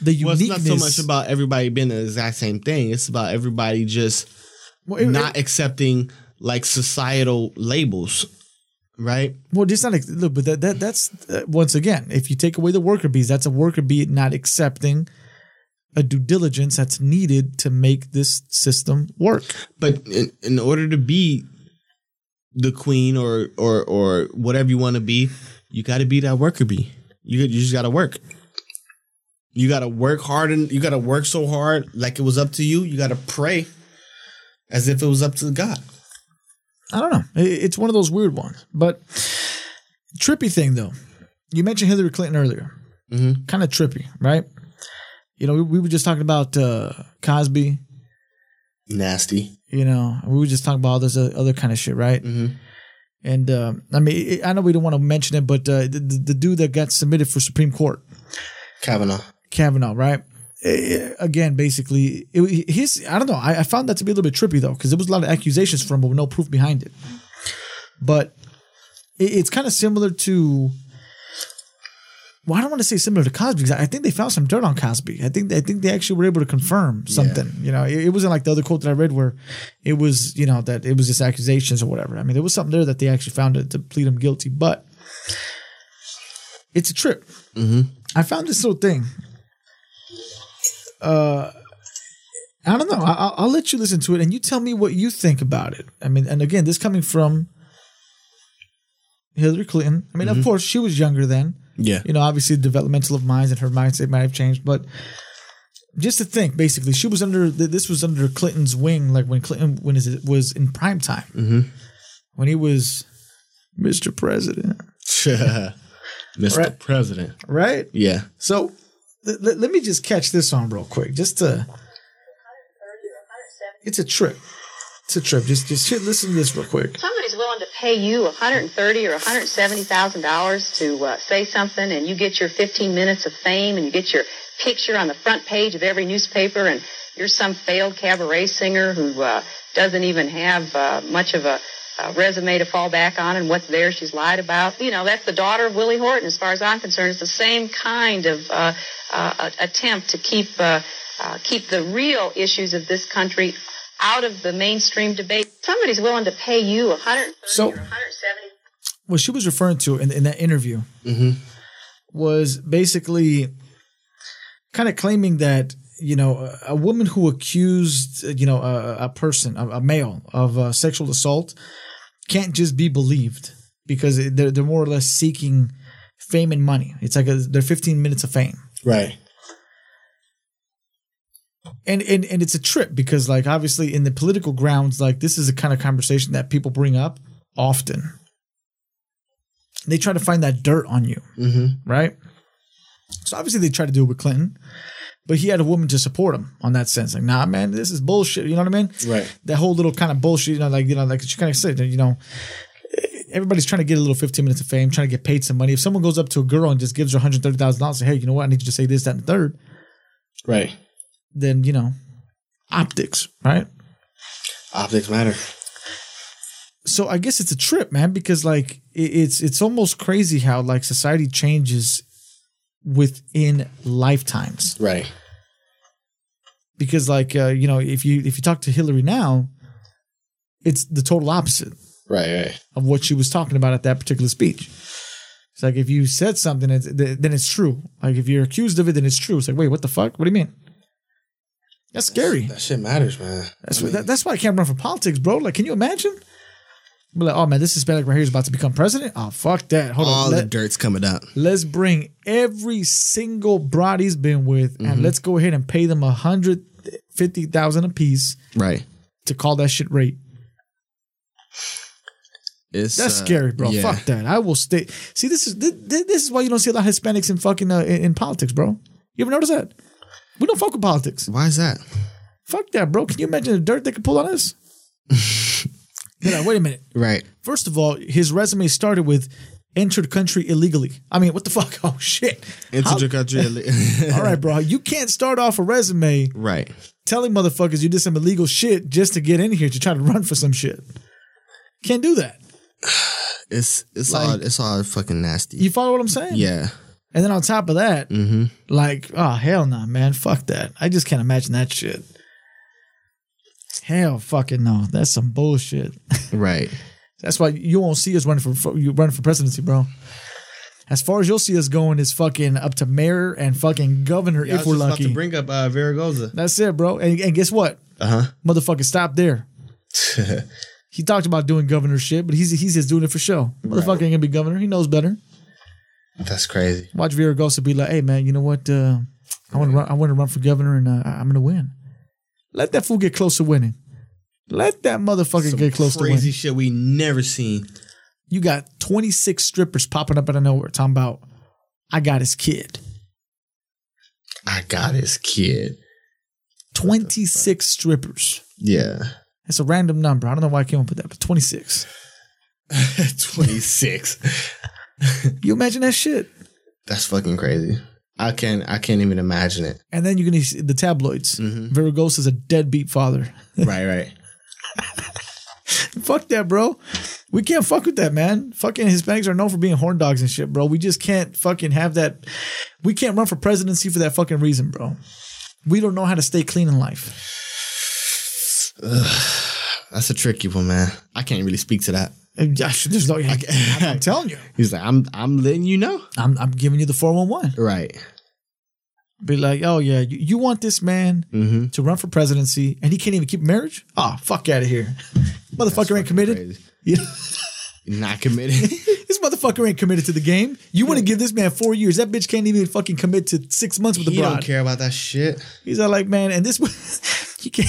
Speaker 3: the
Speaker 2: Well, it's not so much about everybody being the exact same thing. It's about everybody just
Speaker 3: well, it-
Speaker 2: not accepting like societal labels, right?
Speaker 3: Well, just not look, but that, that that's uh, once again, if you take away the worker bees, that's a worker bee not accepting a due diligence that's needed to make this system work.
Speaker 2: But in, in order to be the queen or or or whatever you want to be, you got to be that worker bee. You you just got to work. You got to work hard and you got to work so hard like it was up to you. You got to pray as if it was up to God.
Speaker 3: I don't know. It's one of those weird ones, but trippy thing though. You mentioned Hillary Clinton earlier.
Speaker 2: Mhm.
Speaker 3: Kind of trippy, right? You know, we, we were just talking about uh, Cosby.
Speaker 2: Nasty.
Speaker 3: You know, we were just talking about all this uh, other kind of shit, right?
Speaker 2: Mhm.
Speaker 3: And um, I mean, I know we don't want to mention it, but uh, the the dude that got submitted for Supreme Court,
Speaker 2: Kavanaugh.
Speaker 3: Kavanaugh, right? Eh, Again, basically, it, his I don't know. I, I found that to be a little bit trippy though, because there was a lot of accusations from him, but with no proof behind it. But it, it's kind of similar to. Well, I don't want to say similar to Cosby because I think they found some dirt on Cosby. I think I think they actually were able to confirm something. You know, it, it wasn't like the other quote that I read where it was you know that it was just accusations or whatever. I mean, there was something there that they actually found to, to plead him guilty, but it's a trip. I found this little thing. Uh, I don't know. I'll, I'll let you listen to it, and you tell me what you think about it. I mean, and again, this coming from Hillary Clinton. I mean, of course, she was younger then.
Speaker 2: Yeah.
Speaker 3: You know, obviously, the developmental of minds and her mindset might have changed, but just to think, basically, she was under this was under Clinton's wing, like when Clinton when is it was in prime time,
Speaker 2: Mm-hmm.
Speaker 3: when he was Mr. President,
Speaker 2: Mr.
Speaker 3: Right.
Speaker 2: President.
Speaker 3: right?
Speaker 2: Yeah.
Speaker 3: So th- let me just catch this on real quick, just to. It's a trip. It's a trip. Just just shit, listen to this real quick.
Speaker 4: somebody's willing to pay you 130 or 170 thousand dollars to uh, say something, and you get your 15 minutes of fame, and you get your picture on the front page of every newspaper, and you're some failed cabaret singer who uh, doesn't even have uh, much of a, a resume to fall back on, and what's there she's lied about. You know, that's the daughter of Willie Horton, as far as I'm concerned. It's the same kind of uh, uh, attempt to keep uh, uh, keep the real issues of this country out of the mainstream debate. Somebody's willing to pay you 130
Speaker 3: So-
Speaker 4: or 170
Speaker 3: What she was referring to in, in that interview was basically kind of claiming that you know a, a woman who accused uh, you know a, a person a, a male of uh, sexual assault can't just be believed because they're they're more or less seeking fame and money. It's like a, they're 15 minutes of fame.
Speaker 2: Right.
Speaker 3: and and and it's a trip because like obviously in the political grounds like this is a kind of conversation that people bring up often they try to find that dirt on you
Speaker 2: Mm-hmm.
Speaker 3: right so obviously they try to do it with clinton but he had a woman to support him on that sense like nah man this is bullshit you know what i mean
Speaker 2: Right.
Speaker 3: that whole little kind of bullshit you know like you know like she kind of said you know everybody's trying to get a little 15 minutes of fame trying to get paid some money if someone goes up to a girl and just gives her $130000 say hey you know what i need you to say this that and the third
Speaker 2: Right.
Speaker 3: then you know optics right
Speaker 2: Optics matter.
Speaker 3: so I guess it's a trip, man, because like it's it's almost crazy how like society changes within lifetimes.
Speaker 2: Right.
Speaker 3: Because like uh, you know, if you if you talk to Hillary now, it's the total opposite
Speaker 2: Right. Right.
Speaker 3: of what she was talking about at that particular speech. It's like if you said something, it's, then it's true. Like if you're accused of it, then it's true. It's like, wait, what the fuck? What do you mean? That's scary.
Speaker 2: That shit matters, man.
Speaker 3: That's
Speaker 2: I mean,
Speaker 3: that, that's why I can't run for politics, bro. Like, can you imagine? Be like, oh man, this Hispanic right here is about to become president. Oh fuck that. Hold on.
Speaker 2: all
Speaker 3: on.
Speaker 2: the
Speaker 3: Let,
Speaker 2: dirt's coming up.
Speaker 3: let's bring every single broad he's been with,
Speaker 2: Mm-hmm.
Speaker 3: and let's go ahead and pay them a hundred fifty thousand a piece
Speaker 2: Right.
Speaker 3: to call that shit rate.
Speaker 2: It's
Speaker 3: That's
Speaker 2: uh,
Speaker 3: scary, bro.
Speaker 2: yeah.
Speaker 3: Fuck that. I will stay. See, this is this, this is why you don't see a lot of Hispanics in fucking uh, in, in politics, bro. You ever notice that? We don't fuck with politics.
Speaker 2: Why is that?
Speaker 3: Fuck that, bro. Can you imagine the dirt they could pull on us? Like, wait a minute.
Speaker 2: Right.
Speaker 3: First of all, his resume started with entered country illegally. I mean, what the fuck? Oh shit. How-
Speaker 2: illegally.
Speaker 3: all right, bro. You can't start off a resume
Speaker 2: right.
Speaker 3: telling motherfuckers you did some illegal shit just to get in here to try to run for some shit. Can't do that.
Speaker 2: It's it's
Speaker 3: Like-
Speaker 2: all it's all fucking nasty.
Speaker 3: You follow what I'm saying?
Speaker 2: yeah.
Speaker 3: And then on top of that,
Speaker 2: Mm-hmm.
Speaker 3: like, oh hell no, man. Fuck that. I just can't imagine that shit. Hell fucking no. That's some bullshit.
Speaker 2: Right.
Speaker 3: That's why you won't see us running for, you running for presidency, bro. As far as you'll see us going is fucking up to mayor and fucking governor if we're lucky.
Speaker 2: to bring up uh.
Speaker 3: That's it, bro. And, and guess what?
Speaker 2: Uh huh.
Speaker 3: Motherfucker, stop there. He talked about doing governor shit, but he's he's just doing it for show. Motherfucker ain't gonna be governor. He knows better.
Speaker 2: That's crazy.
Speaker 3: Watch Villaraigosa be like, "Hey man, you know what? Uh, I want to run. I want to run for governor, and uh, I'm gonna win." Let that fool get close to winning. Let that motherfucker
Speaker 2: Some
Speaker 3: get close to winning.
Speaker 2: crazy shit we never seen.
Speaker 3: You got 26 strippers popping up out of nowhere talking about, "I got his kid."
Speaker 2: I got his kid.
Speaker 3: 26 strippers.
Speaker 2: Yeah.
Speaker 3: It's a random number. I don't know why I came up with that, but 26.
Speaker 2: 26.
Speaker 3: You imagine that shit?
Speaker 2: That's fucking crazy. I can't I can't even imagine it.
Speaker 3: And then you're gonna see the tabloids.
Speaker 2: Mhm.
Speaker 3: Villaraigosa's a deadbeat father.
Speaker 2: right, right.
Speaker 3: Fuck that, bro. We can't fuck with that, man. Fucking Hispanics are known for being horn dogs and shit, bro. We just can't fucking have that. We can't run for presidency for that fucking reason, bro. We don't know how to stay clean in life.
Speaker 2: That's a tricky one, man. I can't really speak to that.
Speaker 3: There's no, I'm telling you,
Speaker 2: He's like, I'm I'm letting you know.
Speaker 3: I'm, I'm giving you the 411.
Speaker 2: Right.
Speaker 3: Be like, oh yeah, you, you want this man
Speaker 2: Mm-hmm.
Speaker 3: to run for presidency and he can't even keep marriage? Oh, fuck out of here. Motherfucker ain't committed. You,
Speaker 2: Not committed.
Speaker 3: This motherfucker ain't committed to the game. You want to give this man four years? That bitch can't even fucking commit to six months with the
Speaker 2: he don't care about that shit.
Speaker 3: He's all like, man, and this he can't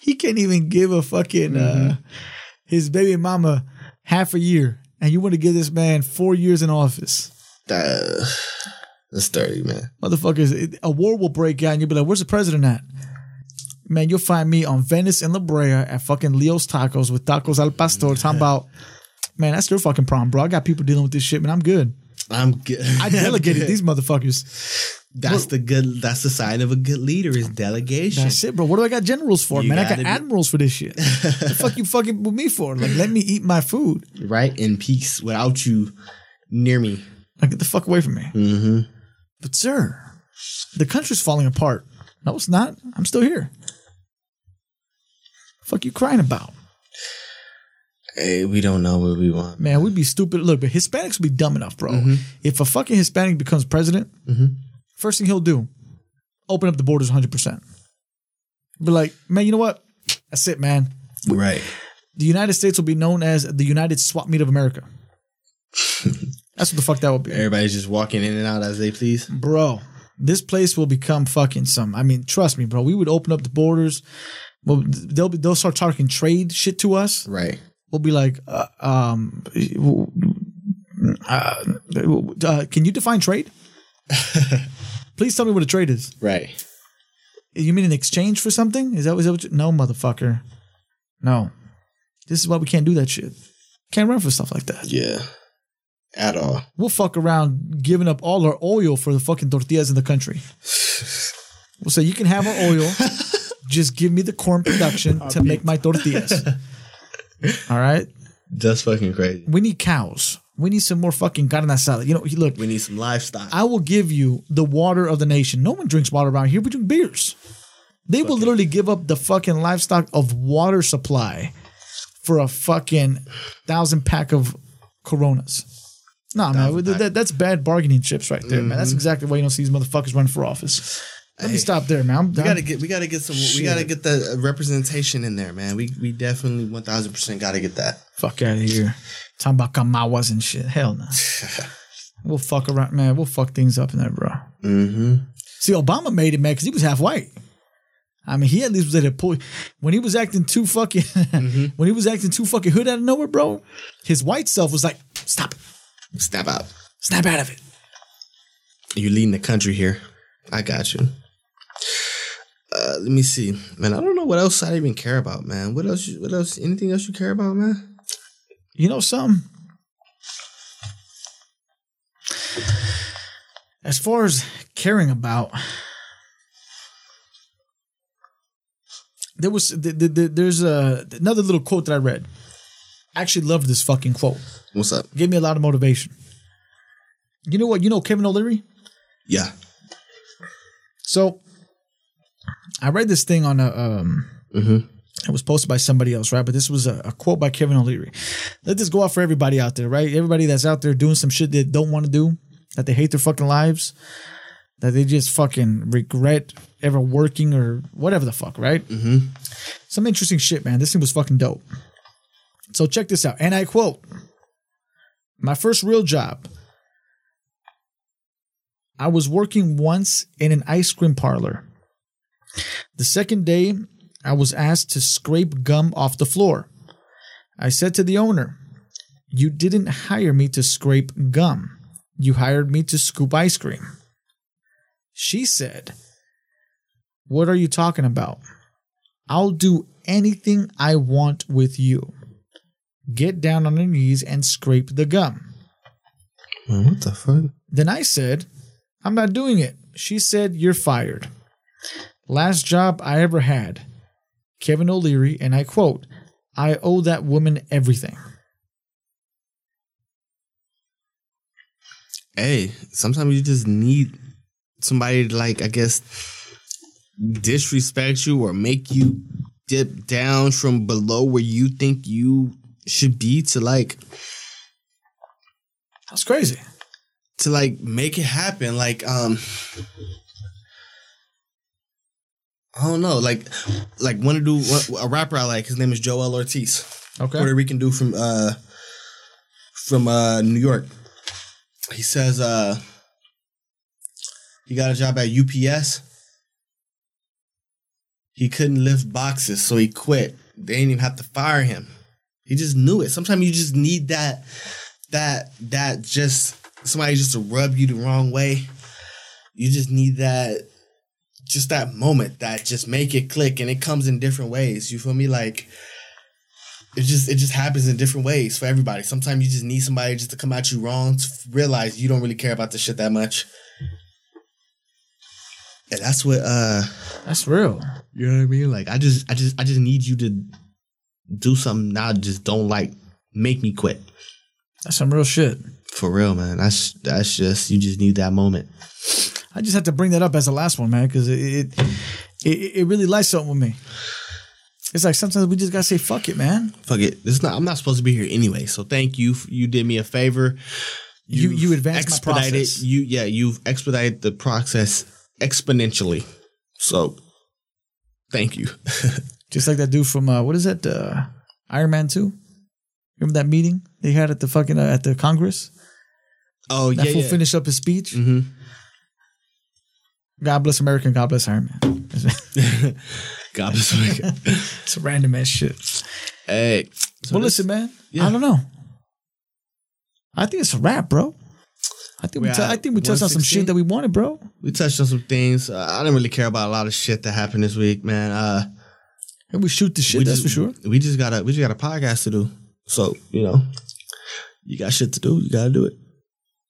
Speaker 3: he can't even give a fucking uh, his baby mama half a year, and you want to give this man four years in office.
Speaker 2: That, that's dirty, man.
Speaker 3: Motherfuckers, a war will break out, and you'll be like, "Where's the president at?" Man, you'll find me on Venice and La Brea at fucking Leo's Tacos with tacos al pastor. Talking about, man, that's their fucking problem, bro. I got people dealing with this shit, man. I'm good.
Speaker 2: I'm good.
Speaker 3: I delegated these motherfuckers.
Speaker 2: That's the good. That's the sign of a good leader is delegation.
Speaker 3: That's it, bro. What do I got generals for,
Speaker 2: You
Speaker 3: man? I got
Speaker 2: be-
Speaker 3: admirals for this shit. the fuck you fucking with me for? Like, let me eat my food.
Speaker 2: right in peace without you near me.
Speaker 3: Like, get the fuck away from me.
Speaker 2: Mm-hmm.
Speaker 3: But sir, the country's falling apart. No, it's not. I'm still here. Fuck you crying about?
Speaker 2: Hey, we don't know what we want.
Speaker 3: Man, we'd be stupid. Look, but Hispanics would be dumb enough, bro.
Speaker 2: Mm-hmm.
Speaker 3: If a fucking Hispanic becomes president, first thing he'll do, open up the borders 100%. Be like, man, you know what? That's it, man.
Speaker 2: Right.
Speaker 3: The United States will be known as the United Swap Meet of America. That's what the fuck that would be.
Speaker 2: Everybody's just walking in and out as they please.
Speaker 3: Bro, this place will become fucking some. I mean, trust me, bro. We would open up the borders. Well, they'll be, they'll start talking trade shit to us.
Speaker 2: Right.
Speaker 3: We'll be like, uh, um, uh, uh, can you define trade? Please tell me what a trade is.
Speaker 2: Right.
Speaker 3: You mean an exchange for something? Is that, is that what you, no, motherfucker. No. This is why we can't do that shit. Can't run for stuff like that.
Speaker 2: Yeah. At all.
Speaker 3: We'll fuck around giving up all our oil for the fucking tortillas in the country. We'll say you can have our oil, just give me the corn production to make my tortillas. All right,
Speaker 2: That's fucking crazy.
Speaker 3: we need cows. We need some more fucking carne asada. You know, look,
Speaker 2: We need some livestock.
Speaker 3: I will give you the water of the nation. No one drinks water around here. We drink beers. They will literally give up the fucking livestock of water supply for a fucking thousand pack of Coronas. Nah, man,
Speaker 2: Thousand
Speaker 3: that, that's bad bargaining chips right there, man.
Speaker 2: Mm-hmm.
Speaker 3: That's exactly why you don't see these motherfuckers running for office. Let me stop there, man. I'm,
Speaker 2: we gotta get. We gotta get some. We gotta get the representation in there, man. We we definitely one thousand percent gotta get that.
Speaker 3: fuck out of here. Talking about Kamawas and shit. Hell no. we'll fuck around, man. We'll fuck things up in there, bro.
Speaker 2: Mm-hmm.
Speaker 3: See, Obama made it, man, because he was half white. I mean, he at least was at a point when he was acting too fucking when he was acting too fucking hood out of nowhere, bro. His white self was like, "Stop it,
Speaker 2: Snap out.
Speaker 3: snap out of it."
Speaker 2: You're leading the country here. I got you. Uh, let me see, man. I don't know what else I even care about, man. What else? You, what else? Anything else you care about, man?
Speaker 3: You know some. As far as caring about, there was th- th- th- there's a another little quote that I read. I actually loved this fucking quote.
Speaker 2: What's up?
Speaker 3: Gave me a lot of motivation. You know what? You know Kevin O'Leary.
Speaker 2: Yeah.
Speaker 3: So I read this thing on a um
Speaker 2: Mm-hmm.
Speaker 3: It was posted by somebody else, right? But this was a, a quote by Kevin O'Leary. Let this go out for everybody out there, right? Everybody that's out there doing some shit they don't want to do, that they hate their fucking lives, that they just fucking regret ever working or whatever the fuck, right? Mm-hmm. Some interesting shit, man. This thing was fucking dope. So check this out. And I quote My first real job. I was working once in an ice cream parlor. The second day, I was asked to scrape gum off the floor. I said to the owner, You didn't hire me to scrape gum. You hired me to scoop ice cream. She said, What are you talking about? I'll do anything I want with you. Get down on your knees and scrape the gum.
Speaker 2: What the fuck?
Speaker 3: Then I said, I'm not doing it. She said, You're fired. Last job I ever had. Kevin O'Leary, and I quote, I owe that woman everything.
Speaker 2: Hey, sometimes you just need somebody to like, I guess, disrespect you or make you dip down from below where you think you should be to like
Speaker 3: That's crazy.
Speaker 2: to like make it happen. Like, um I don't know, like like one to do a rapper I like, his name is Joel Ortiz.
Speaker 3: Okay.
Speaker 2: Puerto Rican dude from uh from uh New York. He says uh he got a job at UPS. He couldn't lift boxes, so he quit. They didn't even have to fire him. He just knew it. Sometimes you just need that that that just somebody just to rub you the wrong way. You just need that just that moment that just make it click and it comes in different ways. You feel me? Like it just it just happens in different ways for everybody. Sometimes you just need somebody just to come at you wrong to realize you don't really care about this shit that much. And that's what uh
Speaker 3: That's real.
Speaker 2: you know what I mean? Like I just I just I just need you to do something now just don't like make me quit.
Speaker 3: That's some real shit.
Speaker 2: For real, man. That's that's just you just need that moment.
Speaker 3: I just had to bring that up as the last one, man, because it it, it it really lights something with me. It's like sometimes we just gotta say fuck it, man.
Speaker 2: Fuck it. This is not I'm not supposed to be here anyway. So thank you. You did me a favor.
Speaker 3: You-
Speaker 2: You've
Speaker 3: you advanced my process.
Speaker 2: you yeah, you've expedited the process exponentially. So thank you.
Speaker 3: Just like that dude from uh, what is that? Uh, Iron Man Two. Remember that meeting they had at the fucking uh, at the Congress?
Speaker 2: oh
Speaker 3: That
Speaker 2: yeah,
Speaker 3: fool
Speaker 2: yeah.
Speaker 3: finished up his speech.
Speaker 2: hmm
Speaker 3: God bless America and God bless Iron Man.
Speaker 2: God bless America.
Speaker 3: it's random ass shit.
Speaker 2: hey. so
Speaker 3: well, listen, man.
Speaker 2: yeah.
Speaker 3: I don't know. I think it's a wrap, bro. I think we,
Speaker 2: We're
Speaker 3: t- I think we touched on some shit that we wanted, bro.
Speaker 2: we touched on some things. Uh, I didn't really care about a lot of shit that happened this week, man. Uh
Speaker 3: And we shoot the shit.
Speaker 2: we
Speaker 3: that's
Speaker 2: just,
Speaker 3: for sure.
Speaker 2: We just got a we just got a podcast to do. So, you know, you got shit to do, you gotta do it.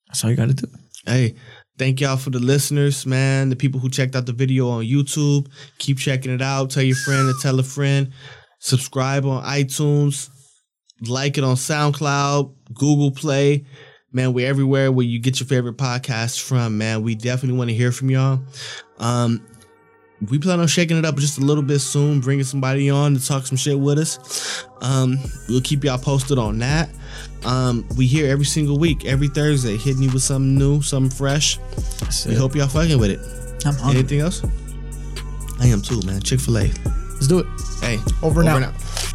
Speaker 3: That's all you got to do.
Speaker 2: Hey, thank y'all for the listeners, man. The people who checked out the video on YouTube. Keep checking it out. Tell your friend to tell a friend. Subscribe on iTunes. Like it on SoundCloud, Google Play. Man, we're everywhere where you get your favorite podcasts from, man. We definitely want to hear from y'all. Um, we plan on shaking it up just a little bit soon, bringing somebody on to talk some shit with us. Um, we'll keep y'all posted on that. Um, we here every single week, every Thursday, hitting you with something new, something fresh.
Speaker 3: That's
Speaker 2: We
Speaker 3: it.
Speaker 2: hope y'all fucking with it.
Speaker 3: I'm hungry.
Speaker 2: Anything else? I am too, man. Chick fil A.
Speaker 3: Let's do it.
Speaker 2: Hey,
Speaker 3: Over and out.
Speaker 2: out.